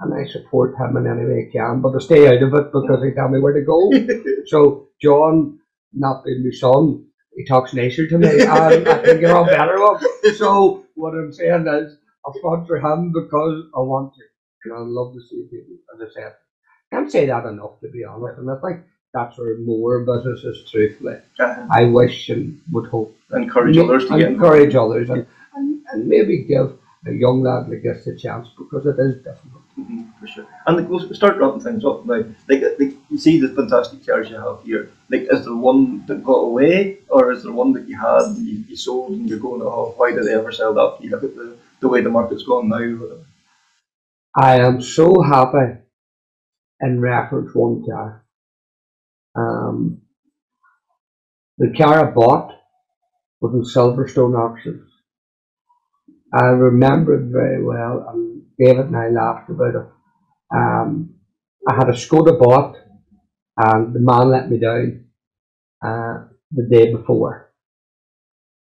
and I support him in any way I can. But I stay out of it because they tell me where to go. So Jon, not being my son, he talks nicer to me, and I think you're all better off. So what I'm saying is, I sponsor him because I want to, and I love to see people. As I said, can't say that enough to be honest, and I think that's where more businesses, truthfully, Uh, I wish and would hope encourage others to encourage others, and, and, and maybe give a young lad like this a chance because it is difficult. Mhm, for sure. And like, we'll start wrapping things up now. Like, like you see the fantastic cars you have here. Like, is there one that got away, or is there one that you had and you, you sold and you're going, oh, why did they ever sell that? You look at the, the way the market's going now. I am so happy in reference one car. Um, the car I bought was in Silverstone auctions. I remember it very well, and David and I laughed about it. Um, I had a Skoda bought, and the man let me down uh, the day before.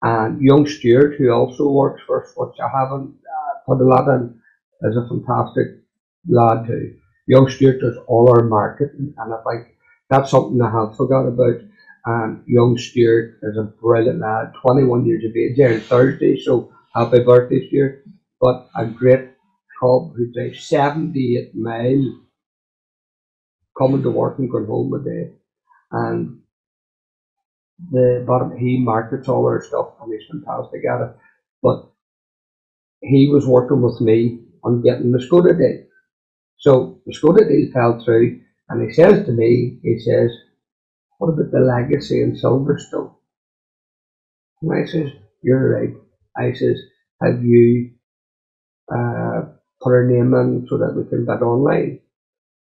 And young Stuart, who also works for us, which I haven't uh, put a lot in, is a fantastic lad too. Young Stuart does all our marketing, and I think that's something I have forgot about. And young Stuart is a brilliant lad, 21 years of age there on Thursday, so happy birthday, Stuart. But a great cub who drives 78 miles coming to work and going home a day. and the but he markets all our stuff and he's fantastic at it. But he was working with me on getting the Skoda deal. So the Skoda deal fell through and he says to me, he says, What about the legacy in Silverstone? And I says, You're right. I says, Have you uh, put our name in so that we can bid online?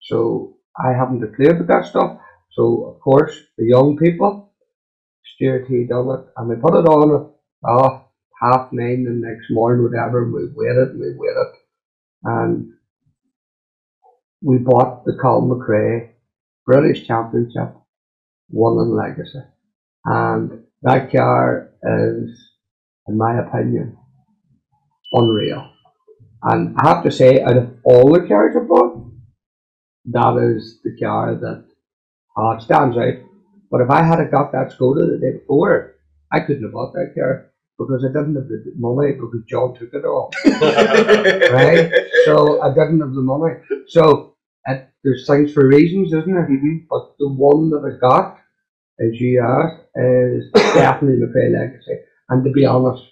So I haven't declared that stuff. So of course the young people, Stuart he done it and we put it on at oh, half nine the next morning, whatever, and we waited and we waited. And we bought the Colin McRae British Championship, one in Legacy. And that car is, in my opinion, unreal. And I have to say, out of all the cars I bought, that is the car that uh, stands out. But if I had got that Skoda the day before, I couldn't have bought that car because I didn't have the money because Jon took it all. right? So I didn't have the money. So it, there's things for reasons, isn't there? Mm-hmm. But the one that I got, as you asked, is definitely McRae Legacy. And to be honest,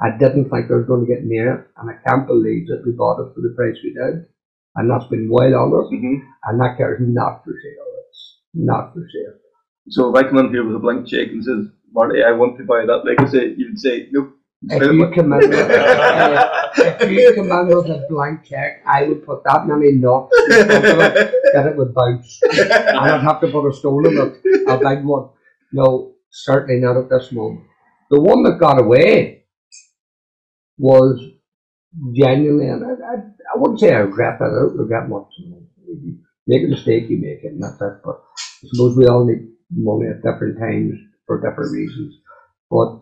I didn't think I was going to get near it, and I can't believe that we bought it for the price we did. And that's been well honest. Mm-hmm. And that car is not for sale. It's not for sale. So if I come in here with a blank check and says, Marty, I want to buy that legacy, you'd say, nope. If you with, uh, if you a blank check, I would put that many knots in front of it that it would bounce. And I'd have to put a stone in it, a big one. No, certainly not at this moment. The one that got away was genuinely, and I, I, I wouldn't say I regret that, I don't regret much. Make a mistake, you make it, and that's it. But I suppose we all need money at different times for different reasons. But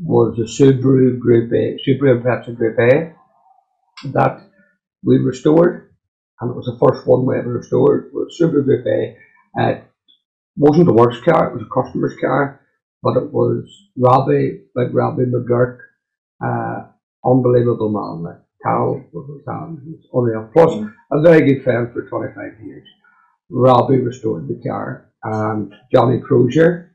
was the Subaru Group A, Subaru Impreza Group A, that we restored, and it was the first one we ever restored. Was Subaru Group A. It wasn't the worst car; it was a customer's car, but it was Robbie, like Robbie McGurk, uh, unbelievable man. Like Cal was was unreal. Plus, a very good friend for 25 years. Robbie restored the car, and Johnny Crozier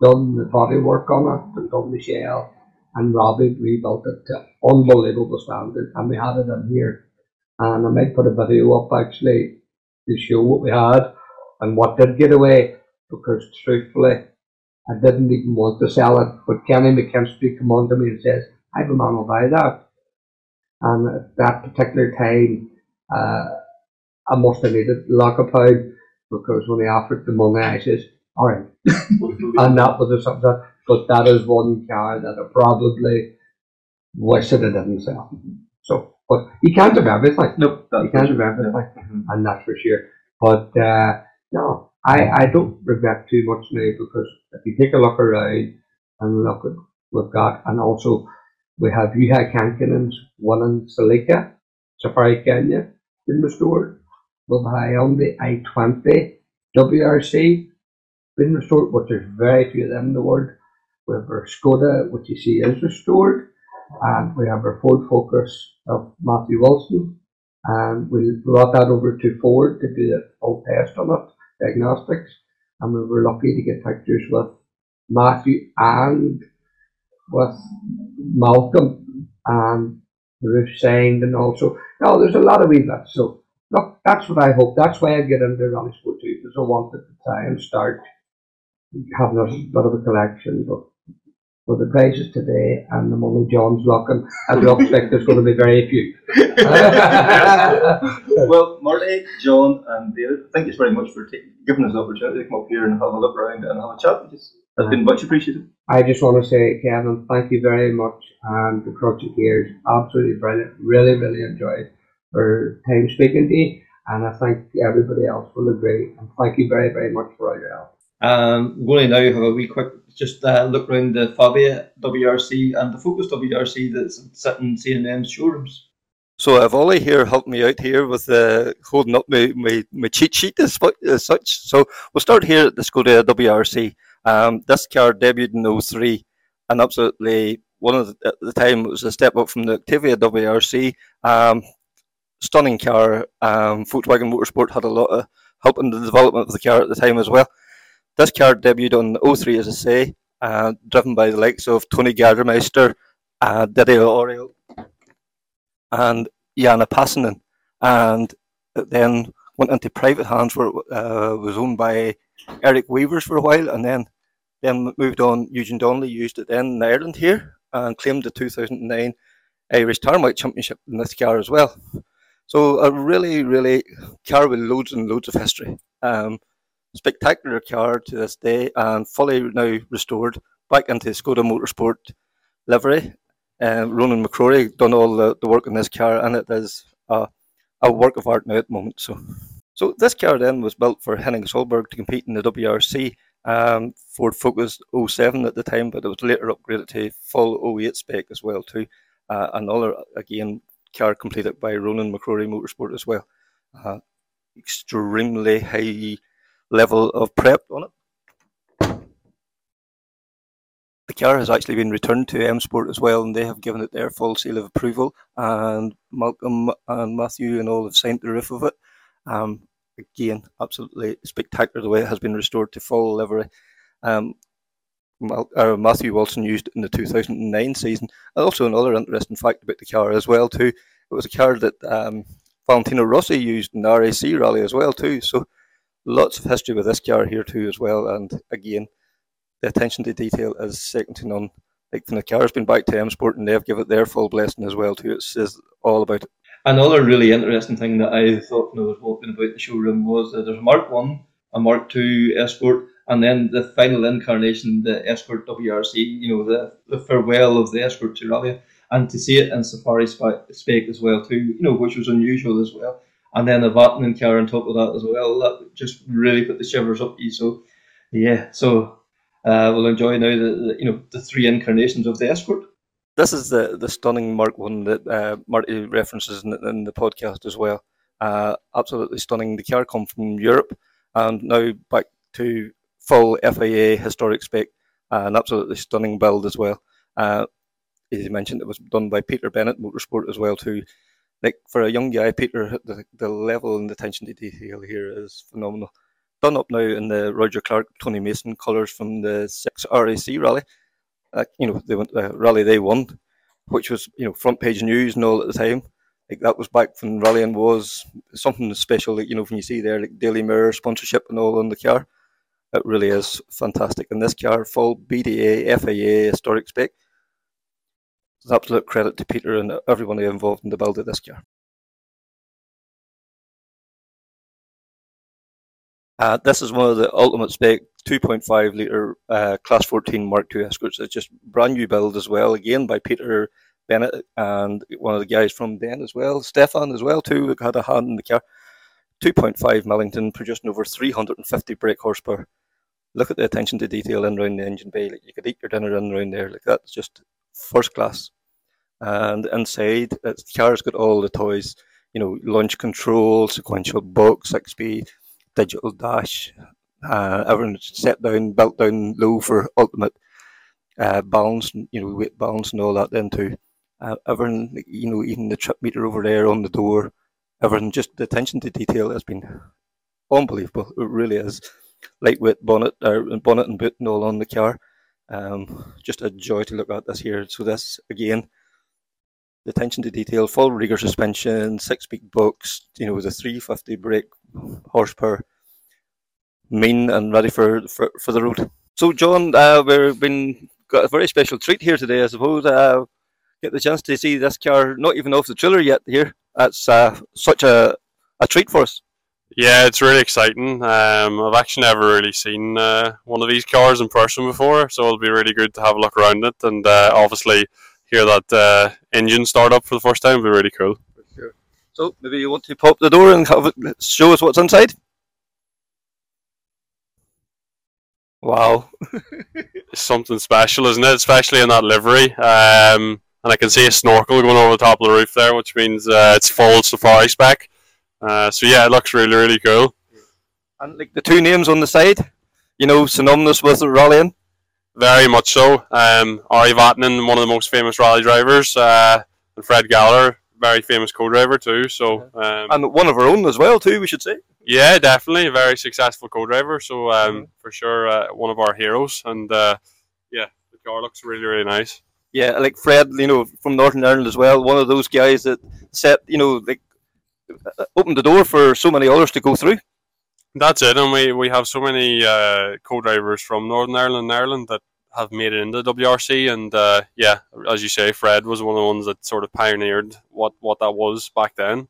done the body work on it and done the shell, and Robbie rebuilt it to unbelievable standard, and we had it in here. And I might put a video up actually to show what we had and what did get away, because truthfully, I didn't even want to sell it, but Kenny McKinstry come on to me and says, I have a man will buy that. And at that particular time, uh, I must have needed like a pound because when he offered the money, I says, all right. and that was a something, that- but that is one car that I probably wish that I didn't sell. So, but you can't have everything. Nope. You can't have everything, and that's for sure. But uh, no, I, I don't regret too much now because if you take a look around and look at what we've got, and also we have Juha Kankkunen's one in Salika, Safari Kenya, been restored. We've Hyundai i20 WRC been restored, which there's very few of them in the world. We have our Skoda, which you see is restored, and we have our Ford Focus of Matthew Wilson, and we brought that over to Ford to do the full test on it, diagnostics, and we were lucky to get pictures with Matthew and with Malcolm and the roof signed and also no, there's a lot of bits. So look, that's what I hope. That's why I get into Rally Sport too, because I wanted to try and start having a bit of a collection, but with the prices today and the money Jon's looking, it looks like there's going to be very few. well, Marty, Jon, and David, thank you very much for taking, giving us the opportunity to come up here and have a look around and have a chat. with us. That's been much appreciated. I just want to say, Kevin, thank you very much. And the Project Gears, absolutely brilliant. Really, really enjoyed our time speaking to you. And I think everybody else will agree. And thank you very, very much for all your help. Um, I'm going to now have a wee quick just uh, look around the Fabia WRC and the Focus WRC that's sitting in C&M's showrooms. So I've Ollie here helped me out here with uh, holding up my, my, my cheat sheet as, as such. So we'll start here at the Skoda WRC. Um, this car debuted in 03 and absolutely one of the, at the time it was a step up from the Octavia WRC. Um, stunning car. Um, Volkswagen Motorsport had a lot of help in the development of the car at the time as well. This car debuted on 03, as I say, uh, driven by the likes of Toni Gardemeister, uh, Didier Auriol, and Jani Paasonen, and then went into private hands where it uh, was owned by Eric Weavers for a while, and then then moved on. Eugene Donnelly used it then in Ireland here and claimed the 2009 Irish Tarmac Championship in this car as well. So a really, really car with loads and loads of history. Um, spectacular car to this day and fully now restored back into Skoda Motorsport livery. Um, Ronan McCrory done all the, the work on this car and it is a, a work of art now at the moment. So, so this car then was built for Henning Solberg to compete in the WRC um, Ford Focus 07 at the time, but it was later upgraded to full 08 spec as well too. Uh, another again car completed by Ronan McCrory Motorsport as well. Uh, extremely high level of prep on it. The car has actually been returned to M Sport as well, and they have given it their full seal of approval. And Malcolm and Matthew and all have signed the roof of it. Um, again, absolutely spectacular the way it has been restored to full livery. Um, uh, Matthew Wilson used it in the 2009 season. And also another interesting fact about the car as well too. It was a car that um, Valentino Rossi used in the RAC rally as well too. So lots of history with this car here too as well. And again, the attention to detail is second to none. Like when the car's been back to M Sport and they've given it their full blessing as well too. It says all about it. Another really interesting thing that I thought when I was walking about the showroom was that there's a Mark One, a Mark Two Escort, and then the final incarnation, the Escort WRC. You know, the, the farewell of the Escort to Rally, and to see it in Safari spec as well too. You know, which was unusual as well. And then a Vatanen car on top of that as well. That just really put the shivers up you. So, yeah. So uh, we'll enjoy now the, the you know the three incarnations of the Escort. This is the, the stunning Mark One that uh, Marty references in, in, the podcast as well. Uh, absolutely stunning. The car come from Europe and now back to full FIA historic spec. Uh, an absolutely stunning build as well. Uh, as you mentioned, it was done by Peter Bennett Motorsport as well too. Like for a young guy, Peter, the, the level and the attention to detail here is phenomenal. Done up now in the Roger Clark, Tony Mason colours from the six RAC rally uh, you know, they went the rally they won, which was you know front page news and all at the time. Like that was back when rallying was something special. Like you know, when you see there like Daily Mirror sponsorship and all on the car, it really is fantastic. And this car, full BDA, FIA, historic spec. Absolute credit to Peter and everyone involved in the build of this car. Uh, this is one of the ultimate spec 2.5 litre uh, Class 14 Mark II Escorts. It's just brand new build as well, again by Peter Bennett and one of the guys from Den as well, Stefan as well too, had a hand in the car. 2.5 Millington, producing over 350 brake horsepower. Look at the attention to detail in around the engine bay. Like you could eat your dinner in around there. Like that's just first class. And inside, the car's got all the toys. You know, launch control, sequential box, six speed, digital dash. Uh, set down, built down low for ultimate uh, balance, you know, weight balance and all that. Then too, uh, everyone, you know, even the trip meter over there on the door, everything, just the attention to detail has been unbelievable. It really is. Lightweight bonnet, uh, bonnet and boot and all on the car. Um, just a joy to look at this here. So this again, the attention to detail, full Reiger suspension, six-speed books, you know, with a 350 brake horsepower, mean and ready for, for, for the road. So, Jon, uh, we've been got a very special treat here today, I suppose. Uh, get the chance to see this car, not even off the trailer yet. Here, that's uh, such a a treat for us. Yeah, it's really exciting. Um, I've actually never really seen uh, one of these cars in person before, so it'll be really good to have a look around it and uh, obviously hear that uh, engine start up for the first time. It'll be really cool. Sure. So maybe you want to pop the door and have it, show us what's inside. Wow. it's something special, isn't it? Especially in that livery. Um, and I can see a snorkel going over the top of the roof there, which means uh, it's full safari spec. Uh, so yeah, it looks really, really cool. And like the two names on the side, you know, synonymous with rallying. Very much so. Um, Ari Vatanen, one of the most famous rally drivers, uh, and Fred Gallagher, very famous co-driver too. So um, and one of our own as well too. We should say. Yeah, definitely a very successful co-driver. So um, Mm-hmm. for sure, uh, one of our heroes. And uh, yeah, the car looks really really nice. Yeah, like Fred, you know, from Northern Ireland as well. One of those guys that set, you know, like opened the door for so many others to go through. That's it, and we, we have so many uh, co-drivers from Northern Ireland and Ireland that have made it into WRC, and uh, yeah, as you say, Fred was one of the ones that sort of pioneered what, what that was back then.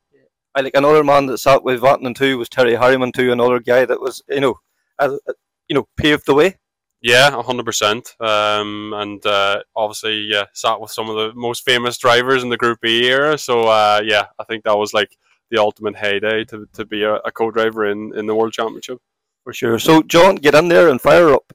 I like another man that sat with Vatanen too was Terry Harryman too, another guy that was, you know, uh, you know, paved the way. Yeah, hundred percent. Um, and uh, obviously, yeah, sat with some of the most famous drivers in the Group E era. So uh, yeah, I think that was like the ultimate heyday to, to be a, a co-driver in, in the World Championship. For sure. So, Jon, get in there and fire up.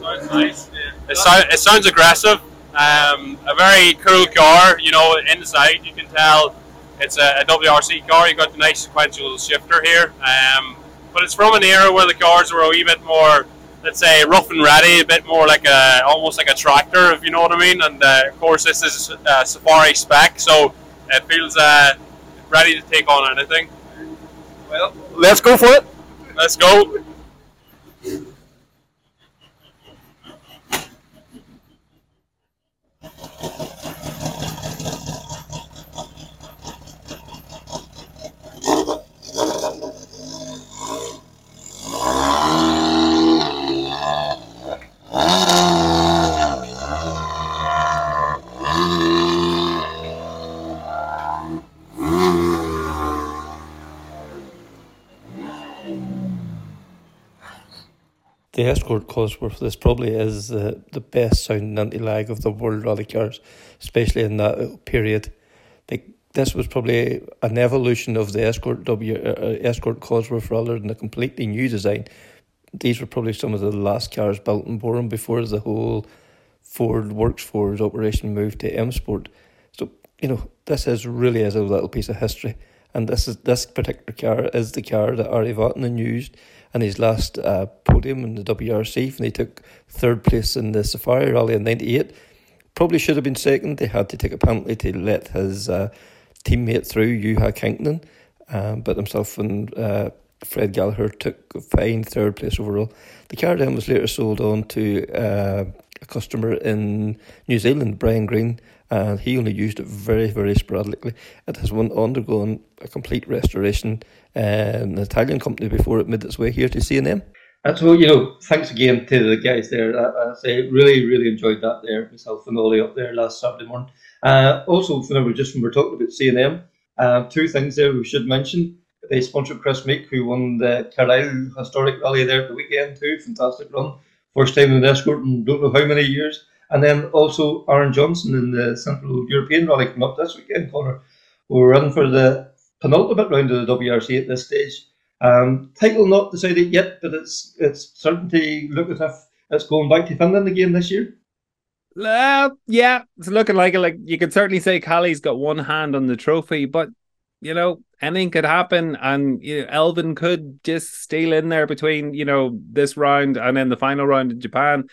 Sounds nice. It, sound, it sounds aggressive. Um, a very cool car. You know, inside you can tell it's a, a WRC car. You got the nice sequential shifter here. Um, but it's from an era where the cars were a wee bit more, let's say, rough and ready, a bit more like a almost like a tractor, if you know what I mean. And uh, of course, this is a Safari spec, so it feels uh, ready to take on anything. Well, Let's go for it. let's go. The Escort Cosworth, this probably is the, the best sounding anti-lag of the world rally cars, especially in that period. This was probably an evolution of the Escort W uh, Escort Cosworth rather than a completely new design. These were probably some of the last cars built in Boreham before the whole Ford Works Ford operation moved to M Sport. So you know this is really is a little piece of history, and this is this particular car is the car that Ari Vatanen used in his last uh, podium in the WRC when he took third place in the Safari Rally in '98. Probably should have been second. They had to take a penalty to let his uh, teammate through, Juha Kankkunen, um, but himself and uh, Fred Gallagher took a fine third place overall. The car then was later sold on to uh, a customer in New Zealand, Brian Green, and he only used it very, very sporadically. It has one undergone a complete restoration and an Italian company before it made its way here to C&M. And so, you know, thanks again to the guys there. I, I say really, really enjoyed that there myself and Ollie up there last Saturday morning. Uh, also, remember, just when we're talking about C&M, uh, two things there we should mention. They sponsored Chris Meek, who won the Carlisle Historic Rally there at the weekend too. Fantastic run. First time in the escort in don't know how many years. And then also Aaron Johnson in the Central European Rally coming up this weekend, Connor. We're running for the penultimate round of the WRC at this stage. Um, title not decided yet, but it's it's certainly look as if it's going back to Finland again this year. Uh, yeah, it's looking like it. Like you could certainly say Kalle's got one hand on the trophy, but you know anything could happen, and you know, Elfyn could just steal in there between you know this round and then the final round in Japan.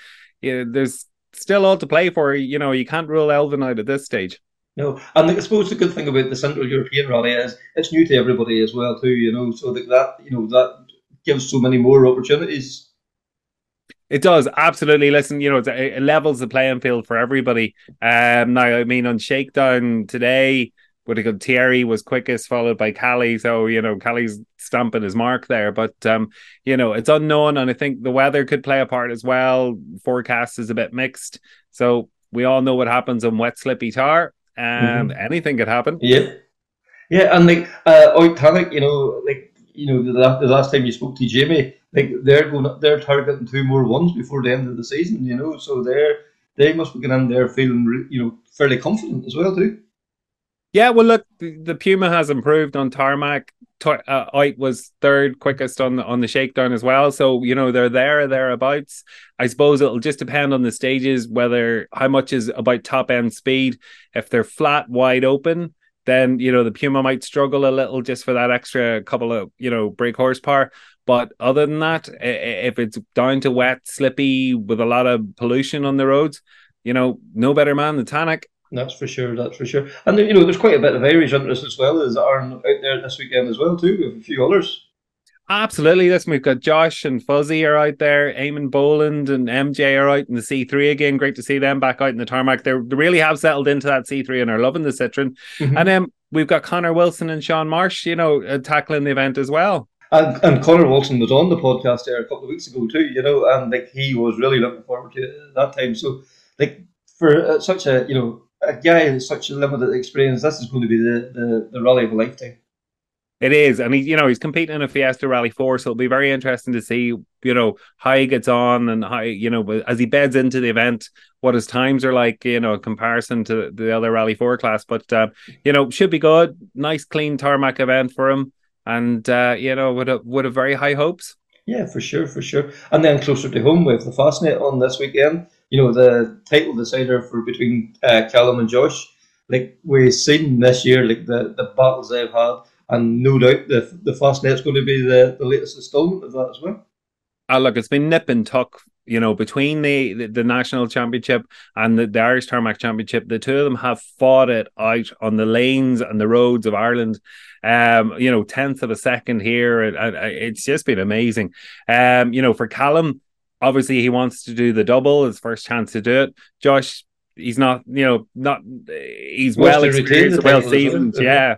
You know, there's still all to play for. You know, you can't rule Elfyn out at this stage. No, and I suppose the good thing about the Central European Rally is it's new to everybody as well too. You know, so that, that you know that gives so many more opportunities. It does absolutely. Listen, you know, it, it levels the playing field for everybody. Um, now, I mean, on Shakedown today, would have Thierry was quickest, followed by Kalle. So you know, Kalle's stamping his mark there. But um, you know, it's unknown, and I think the weather could play a part as well. Forecast is a bit mixed, so we all know what happens on wet, slippy tar. Um, mm-hmm. anything could happen. Yeah, yeah, and like uh, Ott Tänak, you know, like you know, the, the last time you spoke to Jamie, like they're going, they're targeting two more ones before the end of the season. You know, so they're they must be getting in there feeling, you know, fairly confident as well too. Yeah, well, look, the Puma has improved on tarmac. Uh, Ott was third quickest on the on the shakedown as well. So you know they're there thereabouts. I suppose it'll just depend on the stages whether how much is about top end speed. If they're flat wide open, then you know the Puma might struggle a little just for that extra couple of you know brake horsepower. But other than that, if it's down to wet, slippy, with a lot of pollution on the roads, you know, no better man than Tanak. That's for sure. That's for sure. And you know, there's quite a bit of Irish interest as well as are out there this weekend as well too. With a few others. Absolutely. Listen, we've got Josh and Fuzzy are out there. Eamon Boland and MJ are out in the C3 again. Great to see them back out in the tarmac. They're, they really have settled into that C3 and are loving the Citroen. Mm-hmm. And then um, we've got Connor Wilson and Sean Marsh, you know, uh, tackling the event as well. And, and Connor Wilson was on the podcast there a couple of weeks ago too, you know, and like he was really looking forward to it that time. So, like for uh, such a you know a guy with such a limited experience, this is going to be the, the, the rally of a lifetime. It is, and he, you know, he's competing in a Fiesta Rally Four, so it'll be very interesting to see, you know, how he gets on and how, you know, as he beds into the event, what his times are like, you know, in comparison to the other Rally Four class. But uh, you know, should be good. Nice, clean tarmac event for him, and uh, you know, with a with a very high hopes. Yeah, for sure, for sure. And then closer to home, with the Fastnet on this weekend. You know, the title decider for between uh, Callum and Josh. Like we've seen this year, like the the battles they've had and no doubt the the Fastnet's going to be the, the latest instalment of that as well. Uh, look, it's been nip and tuck, you know, between the, the, the national championship and the, the Irish Tarmac Championship. The two of them have fought it out on the lanes and the roads of Ireland. Um, you know, tenth of a second here, and, and it's just been amazing. Um, you know, for Callum, obviously he wants to do the double, his first chance to do it. Josh, he's not, you know, not he's well experienced, well seasoned, well. yeah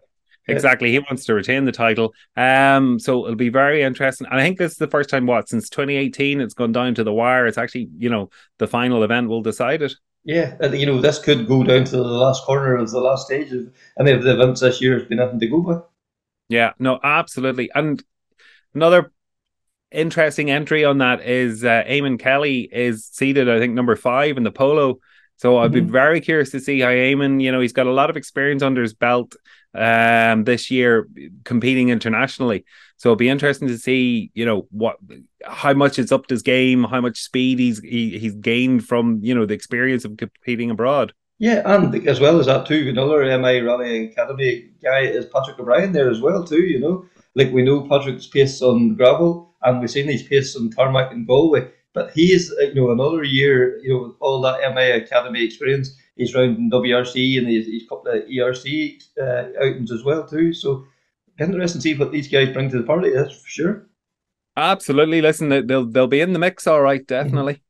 exactly. He wants to retain the title. Um, so it'll be very interesting. And I think this is the first time what since 2018 it's gone down to the wire. It's actually you know the final event will decide it. Yeah, and you know this could go down to the last corner of the last stage of any of the events this year has been nothing to go by. Yeah, no, absolutely. And another interesting entry on that is uh, Eamon Kelly is seated, I think, number five in the polo. So I'd mm-hmm. be very curious to see how Eamon, you know, he's got a lot of experience under his belt um, this year competing internationally. So it'll be interesting to see, you know, what how much it's upped his game, how much speed he's he, he's gained from you know the experience of competing abroad. Yeah, and as well as that too, another MI Rally Academy guy is Patrick O'Brien there as well too. You know, like we know Patrick's pace on gravel, and we've seen these pace on tarmac and Galway. But he's you know another year, you know, all that MI Academy experience he's round in WRC and he's, he's a couple of ERC uh, outings as well too. So interesting to see what these guys bring to the party. That's for sure. Absolutely. Listen, they'll they'll be in the mix, all right. Definitely. Mm-hmm.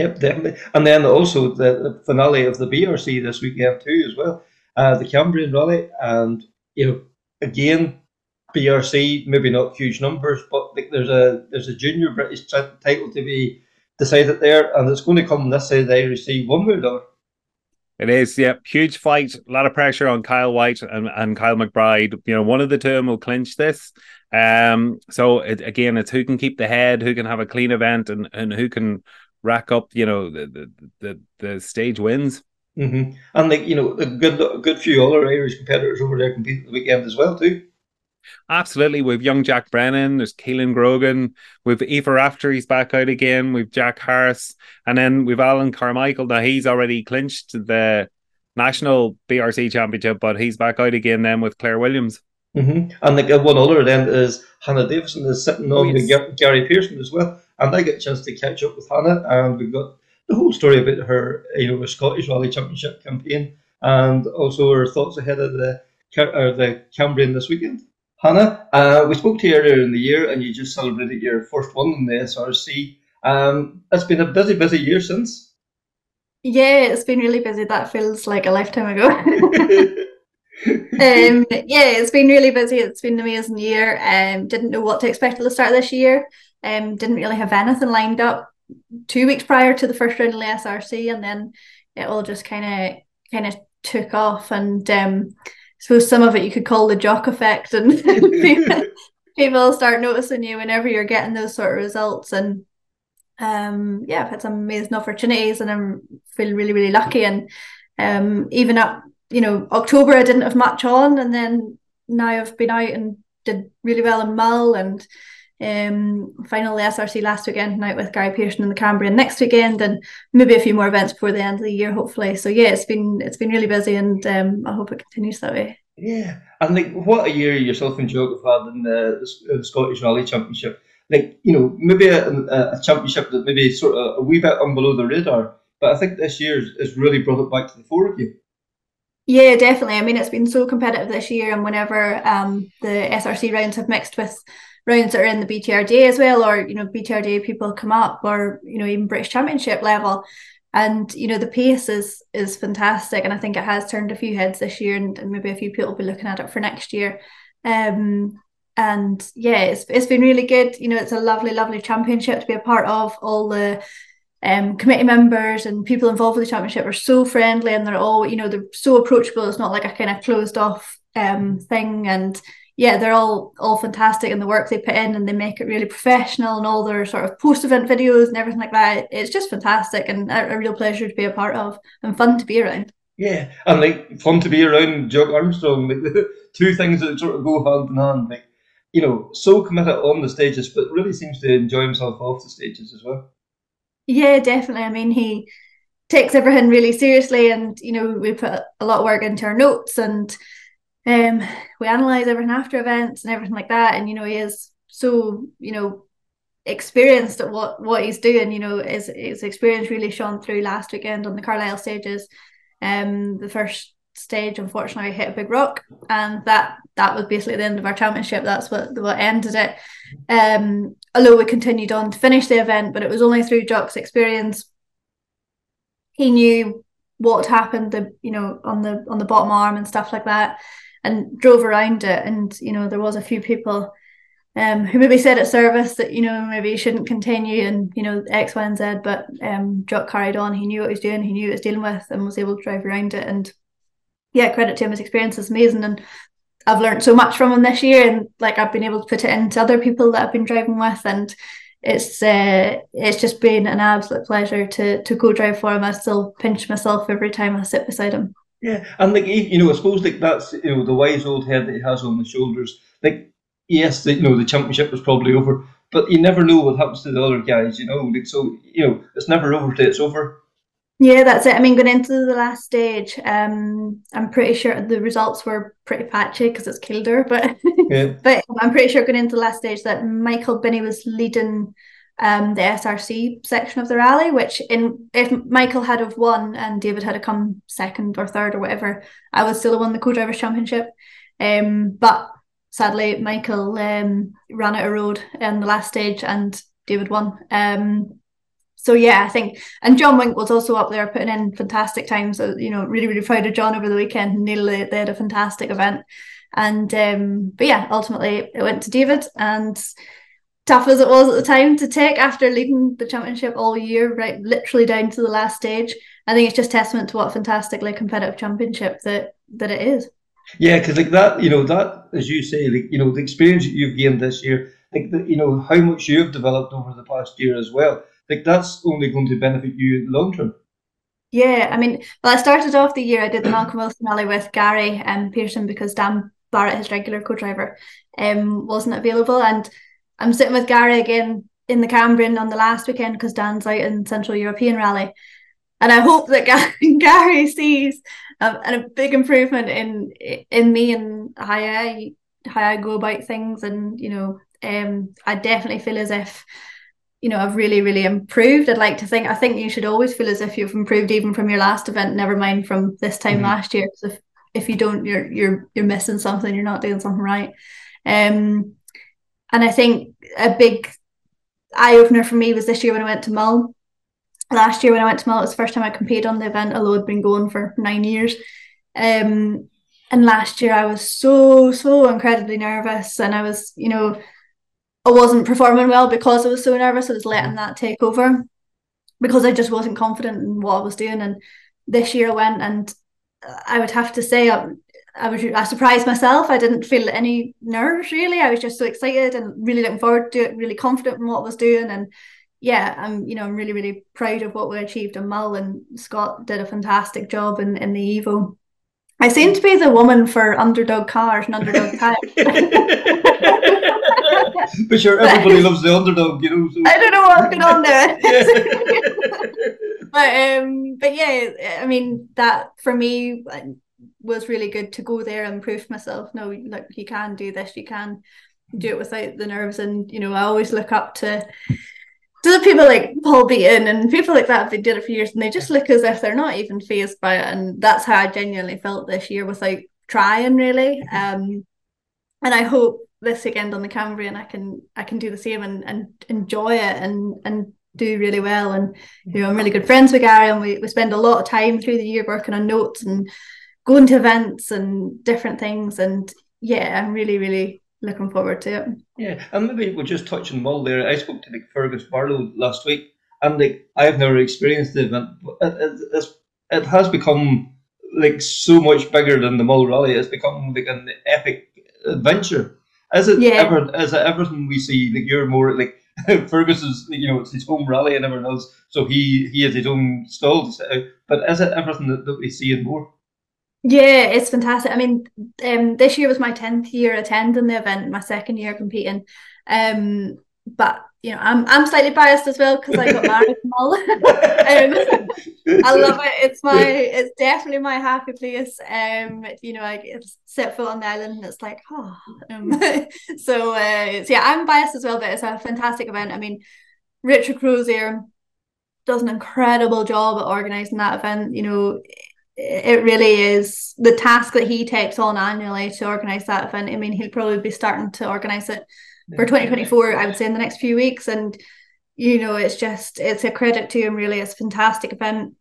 Yep, definitely. And then also the, the, finale of the BRC this weekend too, as well. Uh, the Cambrian Rally, and you know, again, BRC maybe not huge numbers, but like, there's a there's a junior British title to be decided there, and it's going to come this side the Irish Sea one way or another. It is, yeah. Huge fight, a lot of pressure on Kyle White and, and Kyle McBride. You know, one of the two will clinch this. Um, so it, again, it's who can keep the head, who can have a clean event, and, and who can rack up, you know, the the the, the stage wins. Mm-hmm. And like you know, a good a good few other Irish competitors over there competing the weekend as well too. Absolutely. We've young Jack Brennan, there's Keelan Grogan, we've Eva After, he's back out again, we've Jack Harris, and then we've Alan Carmichael. Now he's already clinched the national BRC championship, but he's back out again then with Claire Williams. Mm-hmm. And the one other then is Hannah Davison is sitting on oh, yes. with Gary Pearson as well. And I get a chance to catch up with Hannah, and we've got the whole story about her, you know, Scottish Rally Championship campaign, and also her thoughts ahead of the uh, the Cambrian this weekend. Hannah, uh, we spoke to you earlier in the year and you just celebrated your first one in the SRC. Um, it's been a busy, busy year since. Yeah, it's been really busy. That feels like a lifetime ago. um, yeah, it's been really busy. It's been an amazing year. Um, didn't know what to expect at the start of this year. Um, didn't really have anything lined up two weeks prior to the first round of the SRC, and then it all just kind of kind of took off. And um, suppose some of it you could call the jock effect, and people, start noticing you whenever you're getting those sort of results. And um, yeah, I've had some amazing opportunities, and I'm feel really really lucky. And um, even up, you know, October I didn't have much on, and then now I've been out and did really well in Mull and um, final SRC last weekend night with Gary Pearson in the Cambrian next weekend, and maybe a few more events before the end of the year, hopefully. So yeah, it's been it's been really busy, and um, I hope it continues that way. Yeah, and like what a year yourself and Joe have had in the, the, the Scottish Rally Championship. Like you know, maybe a, a, championship that maybe sort of a wee bit on below the radar, but I think this year has really brought it back to the fore again. Yeah, definitely. I mean, it's been so competitive this year, and whenever um, the SRC rounds have mixed with rounds that are in the BTRD as well, or you know, BTRD people come up, or you know, even British Championship level, and you know, the pace is is fantastic, and I think it has turned a few heads this year, and, and maybe a few people will be looking at it for next year. Um, and yeah, it's it's been really good. You know, it's a lovely, lovely championship to be a part of. All the um, committee members and people involved with the championship are so friendly and they're all, you know, they're so approachable. It's not like a kind of closed off um, thing. And yeah, they're all all fantastic in the work they put in and they make it really professional and all their sort of post event videos and everything like that. It's just fantastic and a, a, real pleasure to be a part of and fun to be around. Yeah, and like fun to be around Jock Armstrong. Like the two things that sort of go hand in hand. Like you know, so committed on the stages, but really seems to enjoy himself off the stages as well. Yeah, definitely. I mean, he takes everything really seriously, and you know, we put a lot of work into our notes, and um, we analyze everything after events and everything like that. And you know, he is so you know experienced at what what he's doing. You know, his his experience really shone through last weekend on the Carlisle stages. Um, the first stage, unfortunately, hit a big rock, and that that was basically the end of our championship. That's what what ended it. Um, although we continued on to finish the event, but it was only through Jock's experience. He knew what happened, the you know on the on the bottom arm and stuff like that, and drove around it. And you know there was a few people um, who maybe said at service that you know maybe he shouldn't continue and you know X, Y, and Z. But um, Jock carried on. He knew what he was doing. He knew what he was dealing with, and was able to drive around it. And yeah, credit to him. His experience is amazing, and I've learned so much from him this year, and like I've been able to put it into other people that I've been driving with, and it's uh, it's just been an absolute pleasure to to go drive for him. I still pinch myself every time I sit beside him. Yeah, and like you know, I suppose like that's you know the wise old head that he has on the shoulders. Like yes, the, you know the championship was probably over, but you never know what happens to the other guys. You know, like so you know it's never over till it's over. Yeah, that's it. I mean, going into the last stage, um, I'm pretty sure the results were pretty patchy because it's Kielder, but yeah. but I'm pretty sure going into the last stage that Michael Binnie was leading um, the SRC section of the rally, which in if Michael had have won and David had come second or third or whatever, I would still have won the co-drivers championship. Um, but sadly, Michael um, ran out of road in the last stage and David won. Um, so yeah, I think and John Wink was also up there putting in fantastic times. So you know, really really proud of John over the weekend. Nearly they had a fantastic event, and um, but yeah, ultimately it went to David and. Tough as it was at the time to take after leading the championship all year, right, literally down to the last stage. I think it's just testament to what a fantastically competitive championship that that it is. Yeah, because like that, you know, that as you say, like you know, the experience that you've gained this year, like the, you know how much you've developed over the past year as well like that's only going to benefit you in the long term. Yeah, I mean, well, I started off the year. I did the Malcolm Wilson Rally with Gary and Pearson because Dan Barrett, his regular co-driver, um, wasn't available, and I'm sitting with Gary again in the Cambrian on the last weekend because Dan's out in Central European Rally, and I hope that Gary sees a, a big improvement in in me and how I how I go about things, and you know, um, I definitely feel as if you know, I've really, really improved. I'd like to think, I think you should always feel as if you've improved even from your last event, never mind from this time mm-hmm. last year. Because if, if you don't, you're, you're, you're missing something, you're not doing something right. Um, and I think a big eye opener for me was this year when I went to Mull. Last year when I went to Mull, it was the first time I competed on the event, although I'd been going for nine years. Um, and last year I was so, so incredibly nervous. And I was, you know, I wasn't performing well because I was so nervous. I was letting mm-hmm. that take over because I just wasn't confident in what I was doing. And this year I went and I would have to say I, was I surprised myself. I didn't feel any nerves really. I was just so excited and really looking forward to it, really confident in what I was doing. And yeah, I'm you know I'm really really proud of what we achieved in Mull and Scott did a fantastic job in in the Evo. I seem to be the woman for underdog cars and underdog tires. but sure, everybody loves the underdog, you know. So. I don't know what's going on there. but um, but yeah, I mean that for me, was really good to go there and prove myself. No, look, you can do this. You can do it without the nerves. And you know, I always look up to to the people like Paul Beaton and people like that. They did it for years, and they just look as if they're not even phased by it. And that's how I genuinely felt this year without trying really. Um, and I hope this weekend on the Cambrian I can I can do the same and, and enjoy it and and do really well and you know I'm really good friends with Gary and we, we spend a lot of time through the year working on notes and going to events and different things. And yeah I'm really really looking forward to it. Yeah and maybe we'll just touch on Mull there. I spoke to like Fergus Barlow last week and like I've never experienced the event but it, it, it has become like so much bigger than the Mull Rally. It's become like an epic adventure. Is it Yeah. ever is it everything we see like you're more like Fergus is you know it's his home rally and everyone else so he he has his own stall to uh, set out but is it everything that, that we see and more Yeah, it's fantastic. I mean, um, this year was my tenth year attending the event, my second year competing. Um, but you know, I'm I'm slightly biased as well because I got married um, I love it. It's my it's definitely my happy place. Um, you know, I get set foot on the island and it's like, oh. Um, so uh, so yeah, I'm biased as well, but it's a fantastic event. I mean, Richard Crozier does an incredible job at organising that event. You know, it really is the task that he takes on annually to organise that event. I mean, he'll probably be starting to organise it for 2024, I would say, in the next few weeks. And, you know, it's just, it's a credit to him, really. It's a fantastic event,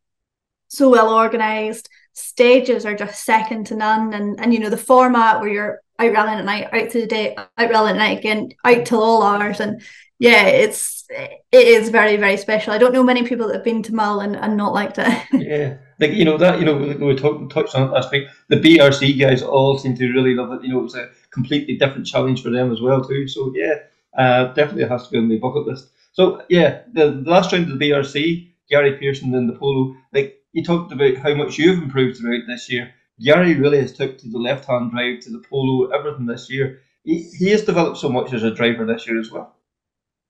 so well organised. Stages are just second to none. And, and you know, the format where you're out rallying at night, out through the day, out rallying at night again, out till all hours. And yeah, it's, it is very, very special. I don't know many people that have been to Mull and, and not liked it. yeah like you know that you know we, talked touched on it last week the BRC guys all seem to really love it. You know it was a completely different challenge for them as well too. So yeah uh, definitely has to be on the bucket list. So yeah the, the last round of the BRC Gary Pearson and the polo like you talked about how much you've improved throughout this year. Gary really has took to the left hand drive to the polo everything this year. He, he has developed so much as a driver this year as well.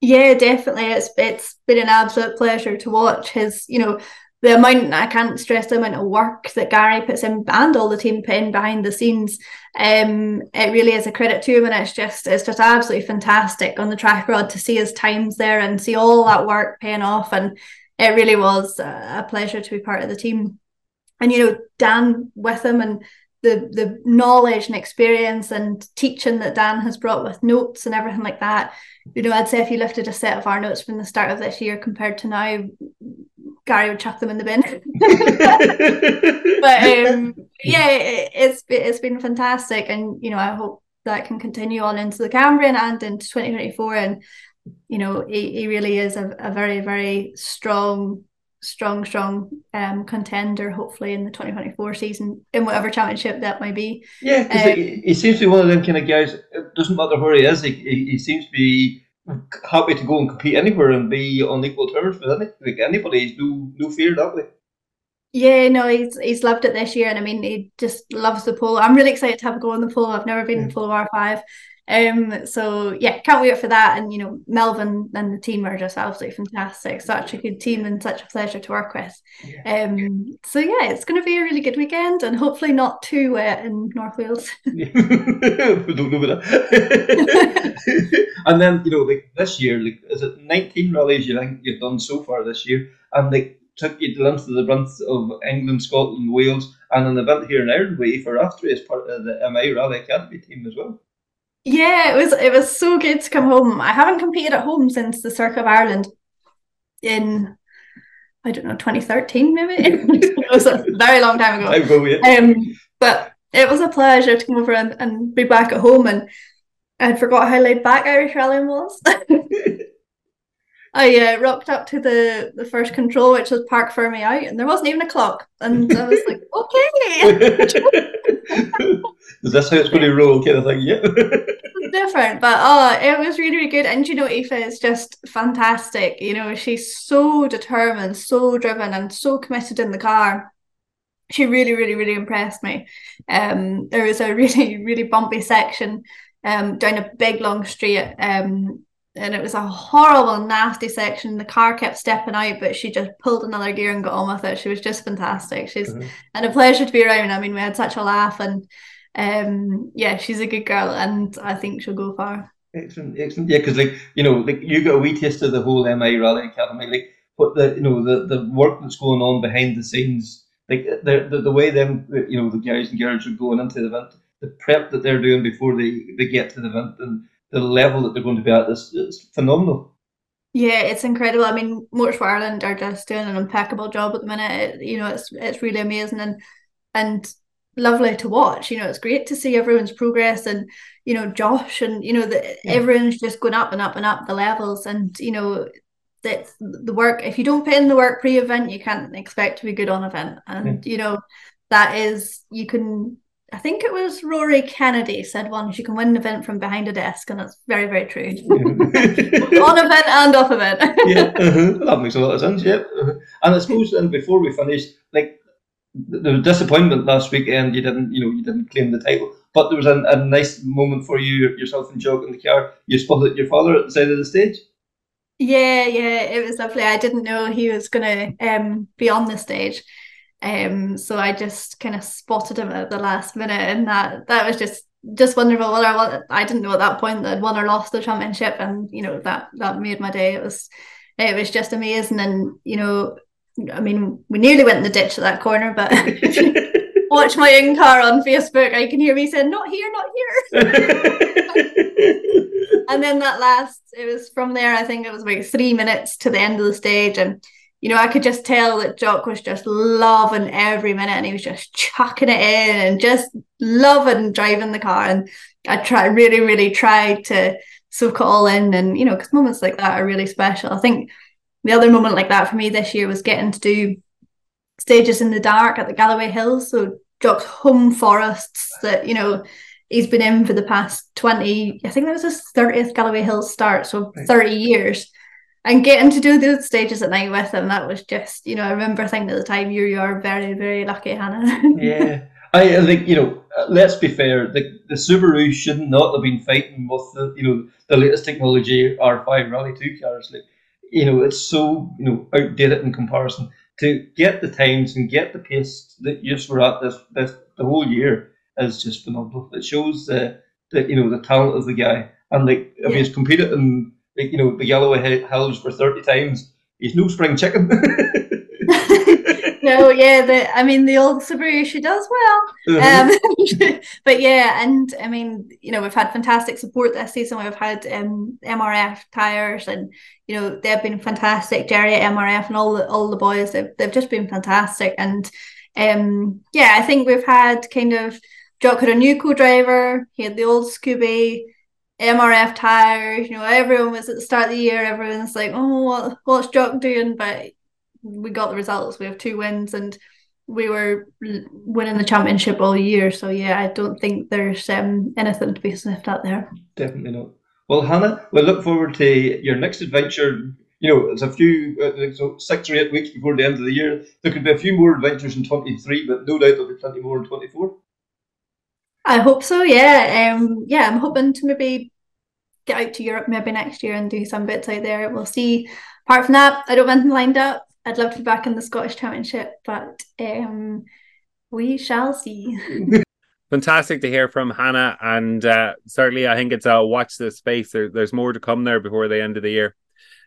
Yeah, definitely. It's it's been an absolute pleasure to watch his, you know, the amount I can't stress the amount of work that Gary puts in and all the team put in behind the scenes. Um, it really is a credit to him, and it's just it's just absolutely fantastic on the track rod to see his times there and see all that work paying off. And it really was a pleasure to be part of the team. And you know, Dan with him and the the knowledge and experience and teaching that Dan has brought with notes and everything like that. You know, I'd say if you lifted a set of our notes from the start of this year compared to now, Gary would chuck them in the bin. but um, yeah, it, it's it's been fantastic, and you know, I hope that can continue on into the Cambrian and into 2024. And you know, he, he really is a, a very very strong strong strong um contender hopefully in the 2024 season in whatever championship that might be Yeah, Um, he, he seems to be one of them kind of guys. It doesn't matter where he is. He, he, he seems to be happy to go and compete anywhere and be on equal terms with any, like anybody. He's no no fear that way. Yeah, no, he's he's loved it this year, and I mean, he just loves the polo. I'm really excited to have a go on the polo. I've never been in the polo R five, um. So yeah, can't wait for that. And you know, Melvin and the team are just absolutely fantastic. Such a good team and such a pleasure to work with. Um. So yeah, it's going to be a really good weekend, and hopefully not too wet in North Wales. we don't know about that. and then you know, like this year, like is it 19 rallies you think you've done so far this year, and like took you to length of the brunt of England, Scotland, Wales, and an event here in Ireland way for after as part of the MI Rally Academy team as well. Yeah, it was it was so good to come home. I haven't competed at home since the Circuit of Ireland in I don't know 2013 maybe. it was a very long time ago. Yeah. Um, but it was a pleasure to come over and, and be back at home, and I forgot how laid back Irish rallying was. I uh, rocked up to the the first control, which was parc fermé out, and there wasn't even a clock, and I was like, okay. Is this how it's going to roll? Kind of thing, yeah. different, but oh, it was really, really good. And you know, Aoife is just fantastic. You know, she's so determined, so driven, and so committed in the car. She really, really, really impressed me. Um, there was a really, really bumpy section um down a big long street um and it was a horrible, nasty section. The car kept stepping out, but she just pulled another gear and got on with it. She was just fantastic. She's Mhm. and a pleasure to be around. I mean, we had such a laugh, and um, yeah, she's a good girl, and I think she'll go far. Excellent, excellent. Yeah, because like you know, like you got a wee taste of the whole MI Rally Academy, like what the you know the the work that's going on behind the scenes, like the the, the way them you know the guys and girls are going into the event, the prep that they're doing before they they get to the event, and the level that they're going to be at is it's phenomenal. Yeah, it's incredible. I mean, Motorsport Ireland are just doing an impeccable job at the minute. It, you know, it's it's really amazing and and lovely to watch. You know, it's great to see everyone's progress and you know Josh and you know the Yeah. everyone's just going up and up and up the levels and you know that the work. If you don't put in the work pre-event, you can't expect to be good on event. And you know that is you can. I think it was Rory Kennedy said once you can win an event from behind a desk, and it's very very true. on event and off event. yeah, uh-huh. that makes a lot of sense. Yeah, uh-huh. and I suppose and before we finish, like was disappointment last weekend. You didn't, you know, you didn't claim the title, but there was a, a nice moment for you yourself and Jock in the car. You spotted your father at the side of the stage. Yeah, yeah, it was lovely. I didn't know he was gonna um be on the stage. Um so I just kind of spotted him at the last minute and that that was just just wonderful. Well, I, wa- I didn't know at that point that I'd won or lost the championship and you know that that made my day. It was it was just amazing and you know I mean we nearly went in the ditch at that corner, but watch my in car on Facebook, I can hear me saying, Not here, not here. and then that last it was from there i think it was about three minutes to the end of the stage. And you know i could just tell that jock was just loving every minute and he was just chucking it in and just loving driving the car. And i try really really tried to soak it all in. And you know because moments like that are really special. I think the other moment like that for me this year was getting to do stages in the dark at the galloway hills so jock's home forests that you know he's been in for the past 20 i think that was his 30th galloway hills start so 30 years and getting to do those stages at night with him that was just you know i remember thinking at the time you you are very very lucky hannah yeah, I I think you know. uh, Let's be fair. The the Subaru should not have been fighting with the you know the latest technology R5 Rally Two cars. Like you know, it's so you know outdated in comparison. To get the times and get the pace that you were at this this the whole year is just phenomenal. It shows the the you know the talent of the guy. And like if Yeah. he's competed in like you know the Galloway Hills for thirty times, he's no spring chicken. no yeah the i mean the old subaru she does well. Um, but yeah and i mean you know we've had fantastic support this season. We've had um, mrf tires and you know they've been fantastic. Jerry at mrf and all the all the boys they've, they've just been fantastic. And um yeah i think we've had kind of jock had a new co-driver. He had the old scooby mrf tires you know everyone was at the start of the year everyone's like oh what, what's jock doing? But we got the results. We have two wins, and we were winning the championship all year. So yeah, I don't think there's um, anything to be sniffed at there. Definitely not. Well, Hannah, we look forward to your next adventure. You know, it's a few, uh, so six or eight weeks before the end of the year. There could be a few more adventures in 23, but no doubt there'll be plenty more in 24. I hope so. Yeah, um, yeah, I'm hoping to maybe get out to Europe maybe next year and do some bits out there. We'll see. Apart from that, I don't have anything lined up. I'd love to be back in the Scottish Championship, but um, we shall see. Fantastic to hear from Hannah, and uh, certainly I think it's a watch this space. There, there's more to come there before the end of the year.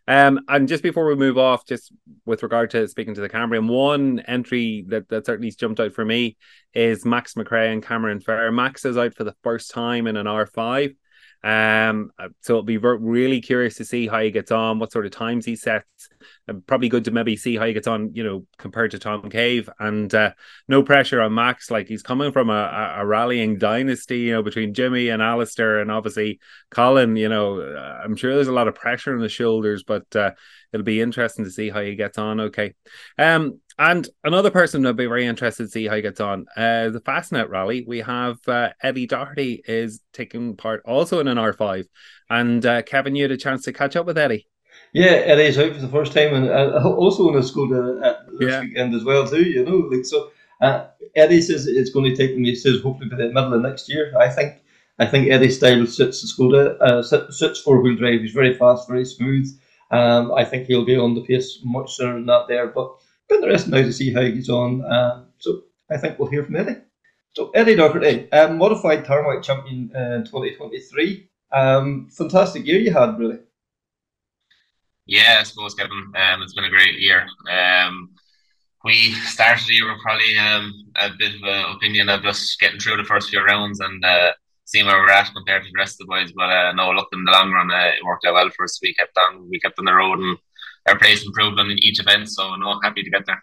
Um, and just before we move off, just with regard to speaking to the Cambrian, one entry that, that certainly jumped out for me is Max McRae and Cameron Fair. Max is out for the first time in an R5. Um, so it'll be really curious to see how he gets on, what sort of times he sets. And probably good to maybe see how he gets on, you know, compared to Tom Cave. And uh, no pressure on Max. Like he's coming from a, a, a rallying dynasty, you know, between Jimmy and Alister and obviously Colin. You know, uh, I'm sure there's a lot of pressure on the shoulders, but uh, it'll be interesting to see how he gets on. Okay. Um, and another person I'd be very interested to see how he gets on. Uh, the Fastnet rally, we have uh, Eddie Doherty is taking part also in an R5. And uh, Kevin, you had a chance to catch up with Eddie. Yeah, Eddie's out for the first time, and uh, also in a Skoda, uh, this Yeah. weekend as well too. You know, like so. Uh, Eddie says it's going to take him. He says hopefully by the middle of next year. I think I think Eddie's style suits the Skoda, uh, suits four wheel drive. He's very fast, very smooth. Um, I think he'll be on the pace much sooner than that there. But been interesting now to see how he gets on. Um, so I think we'll hear from Eddie. So Eddie Doherty, um, modified Tarmac champion in 2023. Um, fantastic year you had, really. Yeah, I suppose, Kevin. Um, it's been a great year. Um, we started the year with probably um, a bit of an opinion of just getting through the first few rounds and uh, seeing where we're at compared to the rest of the boys. But uh, no, look in the long run, uh, it worked out well for us. We kept on, we kept on the road, and our pace improved on each event. So no, happy to get there.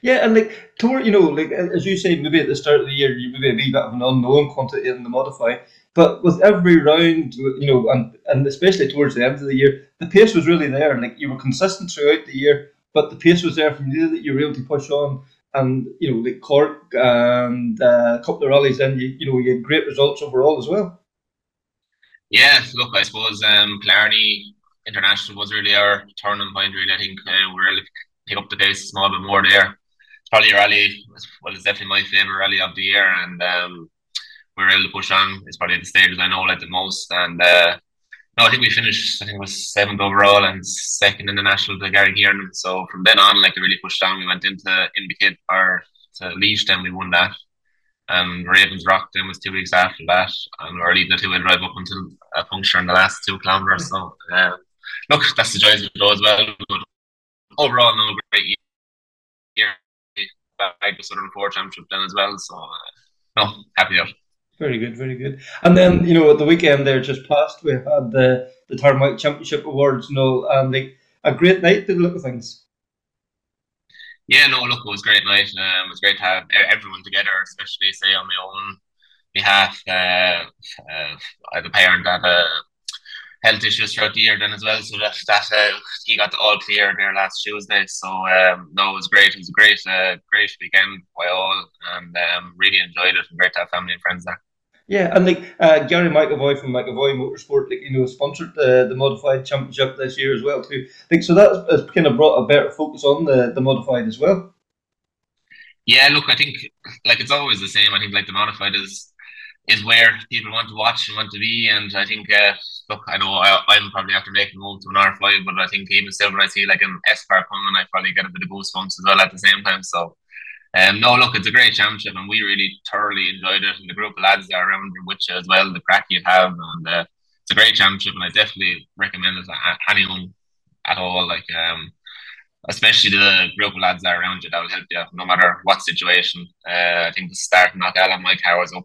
Yeah, and like toward you know, like as you say, maybe at the start of the year, you maybe a wee bit of an unknown quantity in the modify. But with every round, you know, and and especially towards the end of the year, the pace was really there. Like you were consistent throughout the year, but the pace was there from you that you were able to push on. And you know, like Cork and uh, a couple of rallies, and you you know, you had great results overall as well. Yeah, look, I suppose um, Killarney International was really our turning point. Really, I think uh, we are really pick up the pace a small bit more there. Probably rally. Well, it's definitely my favorite rally of the year, and um, we were able to push on. It's probably the stages I know like the most, and uh, no, I think we finished. I think it was seventh overall and second in the national to Gary Kieran. So from then on, like, we really pushed on. We went into Indy or to Laois, then we won that. And Ravens Rock then was two weeks after that, and we were leading the two wheel drive up until a puncture in the last two kilometres. So, uh, look, that's the joys of it as well. But overall, no great year. Back to Southern Four Championship then as well. So, uh, no, happy out. Very good, very good. And then you know at the weekend there just passed, we had the the Tarmac Championship Awards, you know, and like a great night to look at things. Yeah, no, look, it was a great night. Um, it was great to have everyone together, especially say on my own behalf. Uh, uh, I had a parent that uh, health issues throughout the year then as well, so that that uh, he got all clear there last Tuesday. So um, no, it was great. It was a great, uh, great weekend by all, and um, really enjoyed it. And great to have family and friends there. Yeah, and like uh, Gary McAvoy from McAvoy Motorsport, like you know, sponsored the, the modified championship this year as well too. Like so that has kind of brought a better focus on the, the modified as well. Yeah, look, I think like it's always the same. I think like the modified is is where people want to watch and want to be, and I think uh, look, I know I, I'm probably after making move to an R5, but I think even still when I see like an S car coming, I probably get a bit of goosebumps as well at the same time. So um, no, look, it's a great championship, and we really thoroughly enjoyed it. And the group of lads that are around you as well, the crack you have, and uh, it's a great championship, and I definitely recommend it to anyone at all. Like, um, especially the group of lads that are around you that will help you no matter what situation. Uh, I think the start knock Alan, my car was up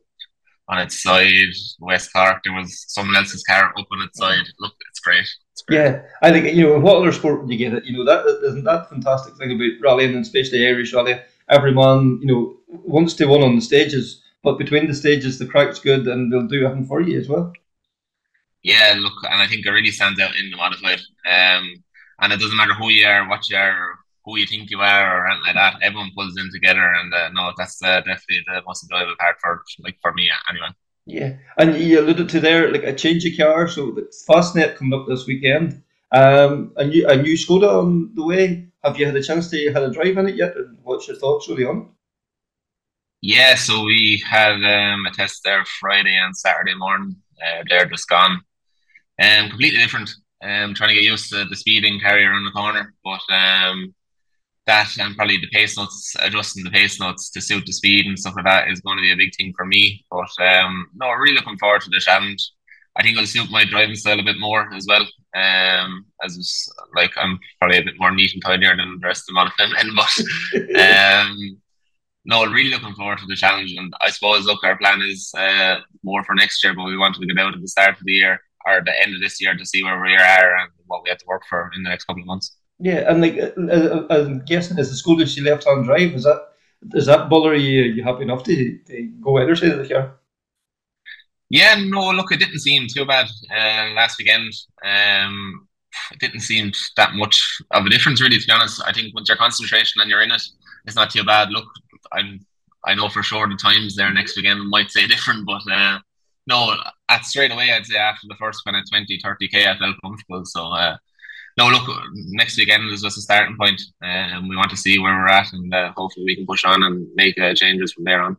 on its side. West Cork, there was someone else's car up on its side. Look, it's great. Yeah, I think you know in what other sport would you get it? You know that isn't that fantastic thing about rallying, and especially Irish rally. every man, you know, wants to win on the stages, but between the stages, the crack's good and they'll do everything for you as well. Yeah, look, and I think it really stands out in the modified. Um, and it doesn't matter who you are, what you are, who you think you are, or anything like that. Everyone pulls in together, and uh, no, that's uh, definitely the most enjoyable part for like for me anyway. Yeah, and you alluded to there like a change of car. So the Fastnet coming up this weekend. Um, a new a new Skoda on the way. Have you had a chance to had a drive in it yet? And what's your thoughts really on? Yeah, so we had um, a test there Friday and Saturday morning. Uh, they're just gone. Um, completely different. Um, trying to get used to the speeding carrier around the corner, but um, that and probably the pace notes, adjusting the pace notes to suit the speed and stuff like that is going to be a big thing for me. But um, no, really looking forward to the challenge. I think it'll suit my driving style a bit more as well. Um, as like I'm probably a bit more neat and tidier than the rest of the men, but um, no, really looking forward to the challenge. And I suppose, look, our plan is uh, more for next year, but we wanted to get out at the start of the year or the end of this year to see where we are and what we have to work for in the next couple of months. Yeah, and like uh, uh, I'm guessing, is the school that she left on drive? Is that is that Buller? You you happy enough to, to go either side of the car? Yeah, no, look, it didn't seem too bad uh, last weekend. Um, it didn't seem that much of a difference, really. To be honest, I think with your concentration and you're in it, it's not too bad. Look, I'm, I know for sure the times there next weekend might say different, but uh, no, at straight away, I'd say after the first kind of 20, 30 k, I felt comfortable. So, uh, no, look, next weekend is just a starting point, and um, we want to see where we're at, and uh, hopefully we can push on and make uh, changes from there on.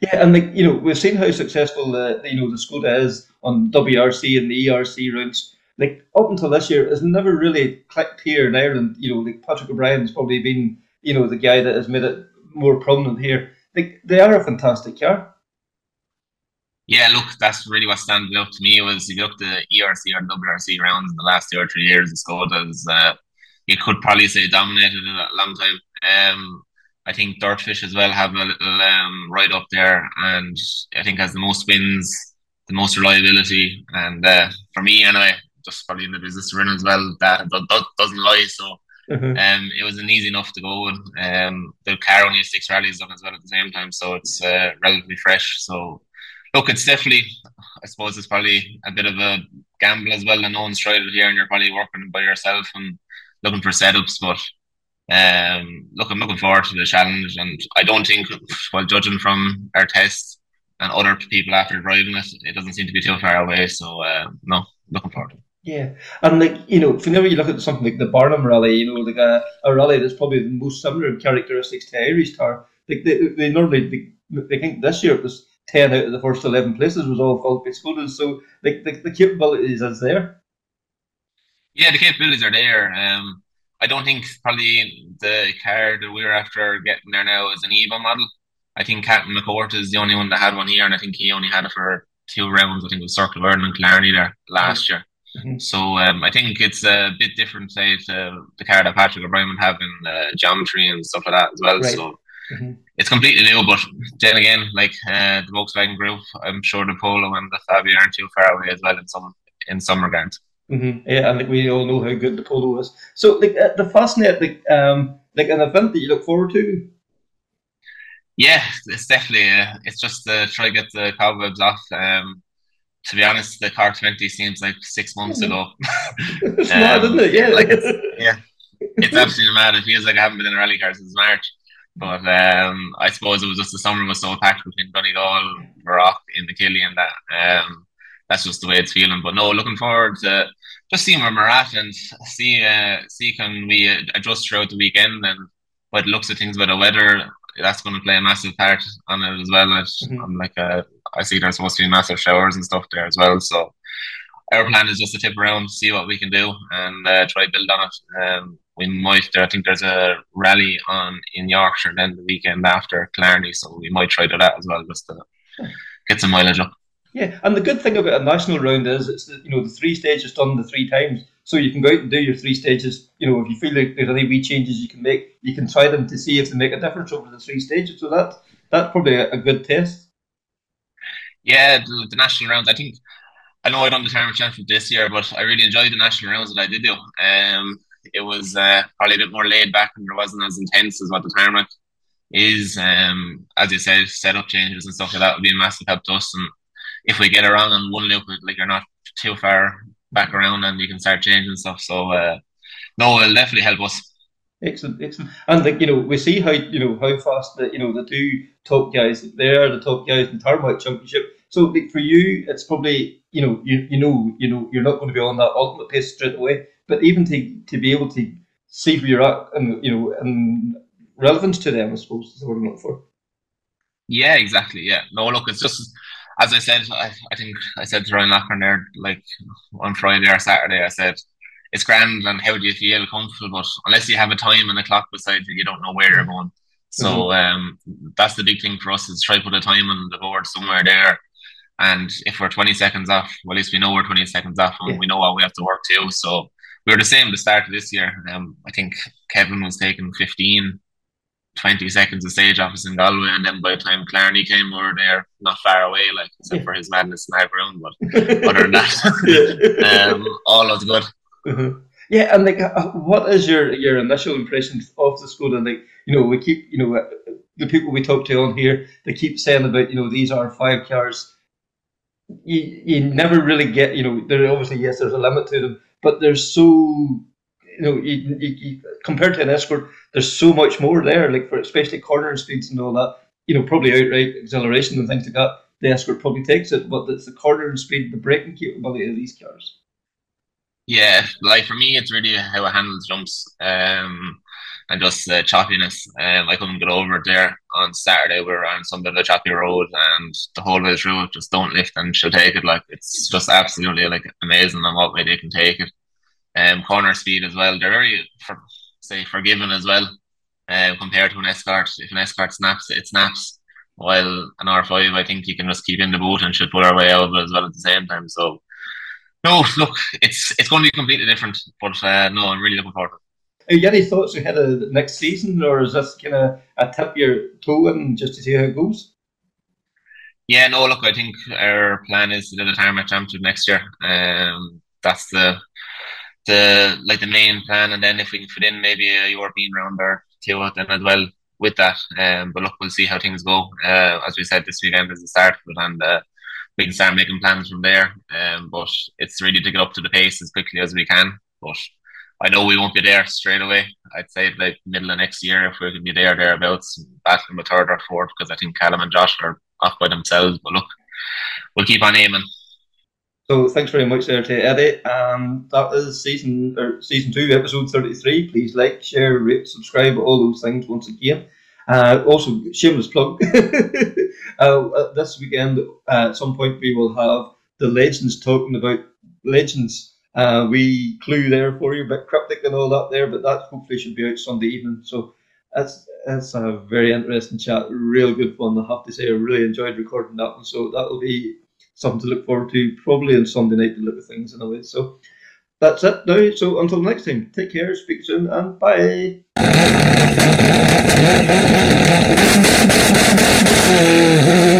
Yeah, and like you know, we've seen how successful the you know the Skoda is on WRC and the ERC routes. Like up until this year, it's never really clicked here in Ireland. You know, like Patrick O'Brien's probably been you know the guy that has made it more prominent here. Like they are a fantastic car. Yeah, look, that's really what stands out to me was if you look at the ERC or WRC rounds in the last two or three years, the Skoda's uh, you could probably say dominated it a long time. Um, I think Dirtfish as well have a little um, right up there, and I think has the most wins, the most reliability, and uh, for me anyway, just probably in the business run as well, that, that doesn't lie. So Mhm. um, it was an easy enough to go, and um, the car only has six rallies done as well at the same time, so it's uh, relatively fresh. So look, it's definitely, I suppose, it's probably a bit of a gamble as well. And no one's tried it here, and you're probably working by yourself and looking for setups. But um, look, I'm looking forward to the challenge, and I don't think, well, judging from our test and other people after driving it, it doesn't seem to be too far away. So uh, no, looking forward. Yeah, and like you know, whenever you look at something like the Barum Rally, you know, like a, a rally that's probably the most similar in characteristics to Irish car. Like they, they normally they, they think this year it was ten out of the first eleven places was all filled by Skodas. So like the, the capabilities is there. Yeah, the capabilities are there. Um, I don't think probably the car that we're after getting there now is an Evo model. I think Cathan McCourt is the only one that had one here, and I think he only had it for two rounds. I think it was Circuit of Ireland and Killarney there last year. Mhm. So um, I think it's a bit different, say, to the car that Patrick O'Brien would have in uh, geometry and stuff like that as well. Right. So Mhm. it's completely new. But then again, like uh, the Volkswagen Group, I'm sure the Polo and the Fabia aren't too far away as well in some in some regards. hmm Yeah, and like we all know how good the Polo is. So like uh, the Fastnet, like um, like an event that you look forward to. Yeah, it's definitely. Uh, it's just uh, try to get the cobwebs off. Um, to be honest, the car twenty seems like six months ago. It's mad, isn't it? Yeah. like it's yeah, it's absolutely mad. It feels like I haven't been in a rally car since March. But um, I suppose it was just the summer was so packed between Donegal, Rock, in the Killy, and that. Um, that's just the way it's feeling. But no, looking forward to just seeing where we're at and see uh, see can we adjust throughout the weekend and by the looks of things with the weather, that's going to play a massive part on it as well. Mhm. I'm like uh, I see there's supposed to be massive showers and stuff there as well. So our plan is just to tip around, see what we can do, and uh, try build on it. Um, we might. I think there's a rally on in Yorkshire then the weekend after Killarney, so we might try to that as well, just to get some mileage up. Yeah, and the good thing about a national round is it's you know the three stages done the three times, so you can go out and do your three stages. You know, if you feel like there's any wee changes you can make, you can try them to see if they make a difference over the three stages. So that that's probably a, a good test. Yeah, the, the national rounds. I think I know I done the tournament championship this year, but I really enjoyed the national rounds that I did do. Um, it was uh, probably a bit more laid back and there wasn't as intense as what the tournament is. Um, as you said, setup changes and stuff like that would be a massive help to us. And if we get around on one loop, like you're not too far back around and you can start changing stuff. So uh, no, it'll definitely help us. Excellent, excellent. And like you know, we see how you know how fast the you know the two top guys they are the top guys in the Tarmac Championship. So like for you, it's probably you know you you know you know you're not going to be on that ultimate pace straight away, but even to to be able to see where you're at and you know and relevance to them, I suppose is what I'm looking for. Yeah, exactly. Yeah. No, look, it's just as I said. I, I think I said to Ryan Lochran there, like on Friday or Saturday, I said it's grand and how do you feel comfortable, but unless you have a time and a clock beside you, you don't know where you're going. So um, that's the big thing for us is try to put a time on the board somewhere there. And if we're 20 seconds off, well, at least we know we're 20 seconds off and Yeah. we know what we have to work to. So we were the same at the start of this year. Um, I think Kevin was taking 15, 20 seconds of stage off us in Galway. And then by the time Killarney came, we were there not far away, like, except for his madness in ground. But other than that, um, all was good. Mhm. Yeah, and like, uh, what is your your initial impression of the Skoda? And Like, you know, we keep, you know, uh, the people we talk to on here, they keep saying about, you know, these R5 cars. You you never really get, you know, there obviously yes, there's a limit to them, but there's so, you know, you, you, you, compared to an Escort, there's so much more there. Like for especially cornering speeds and all that, you know, probably outright acceleration and things like that. The Escort probably takes it, but it's the cornering speed, the braking capability of these cars. Yeah, like for me, it's really how it handles jumps. Um, and just uh, choppiness. Um, I couldn't get over there on Saturday. We were on some bit of a choppy road, and the whole way through just don't lift and she'll take it. Like it's just absolutely like amazing on what way they can take it. Um, corner speed as well. They're very for, say forgiving as well. Um, compared to an escort, if an escort snaps, it snaps. While an R five, I think you can just keep in the boot and should pull our way out as well at the same time. So, no, look, it's it's going to be completely different. But uh, no, I'm really looking forward to it. Have you any thoughts ahead of the next season, or is this kind of a tip your toe in just to see how it goes? Yeah, no, look, I think our plan is to do the Tarmac Championship next year. Um, that's the the like the main plan, and then if we can fit in maybe a European round or two then as well with that. Um, but look, we'll see how things go. Uh, as we said, this weekend is the start it, and uh, we can start making plans from there. Um, but it's really to get up to the pace as quickly as we can. But I know we won't be there straight away. I'd say like middle of next year if we can be there thereabouts, battling with third or fourth because I think Callum and Josh are off by themselves. But look, we'll keep on aiming. So thanks very much there to Eddie. Um, that is season or season two, episode thirty-three. Please like, share, rate, subscribe, all those things once again. Uh, also, shameless plug. uh, this weekend, uh, at some point, we will have the legends talking about legends uh, we clue there for you, a bit cryptic and all that there, but that hopefully should be out Sunday evening. So that's that's a very interesting chat, real good fun. I have to say, I really enjoyed recording that one. So that'll be something to look forward to, probably on Sunday night to look at things in a way. So that's it now. So until next time, take care, speak soon, and bye.